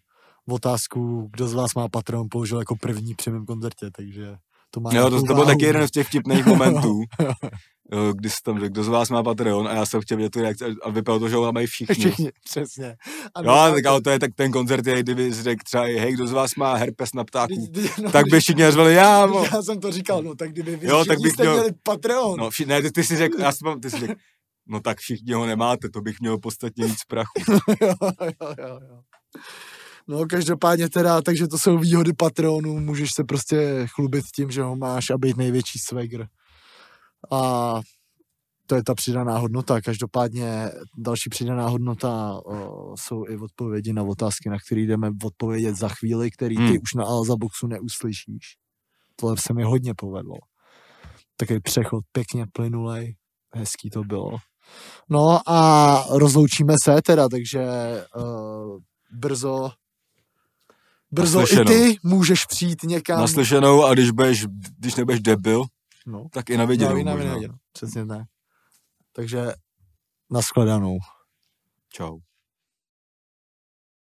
otázku, kdo z vás má Patreon, položil jako první při mém koncertě, takže to má Jo, to, to byl taky jeden z těch vtipných momentů, jo, kdy jsi tam řekl, kdo z vás má Patreon a já jsem chtěl vidět tu reakci a vypadalo to, že ho mají všichni. Všichni, přesně. A Jo, tak ale to je tak ten koncert, je, kdyby jsi řekl třeba, hej, kdo z vás má herpes na ptáku, no, tak by všichni řvali, já, mo. Já jsem to říkal, no tak kdyby vy Jo, jo, tak bych jste měl- měli Patreon. No, vši, ne, ty, ty jsi řekl, já jsem, ty jsi řekl, no tak všichni ho nemáte, to bych měl podstatně víc prachu. jo, jo, jo, jo. No, každopádně teda, takže to jsou výhody Patreonu, můžeš se prostě chlubit tím, že ho máš a být největší swagger. A to je ta přidaná hodnota. Každopádně další přidaná hodnota o, jsou i odpovědi na otázky, na které jdeme odpovědět za chvíli, který ty Hmm. už na Alza Boxu neuslyšíš. Tohle se mi hodně povedlo. Takový přechod pěkně plynulej, hezký to bylo. No a rozloučíme se teda, takže uh, brzo brzo i Naslyšenou. ty můžeš přijít někam. Naslyšenou a když, budeš, když nebudeš debil, No, tak i na viděnou. na, možná. na, přesně tak. Takže nashledanou. Čau.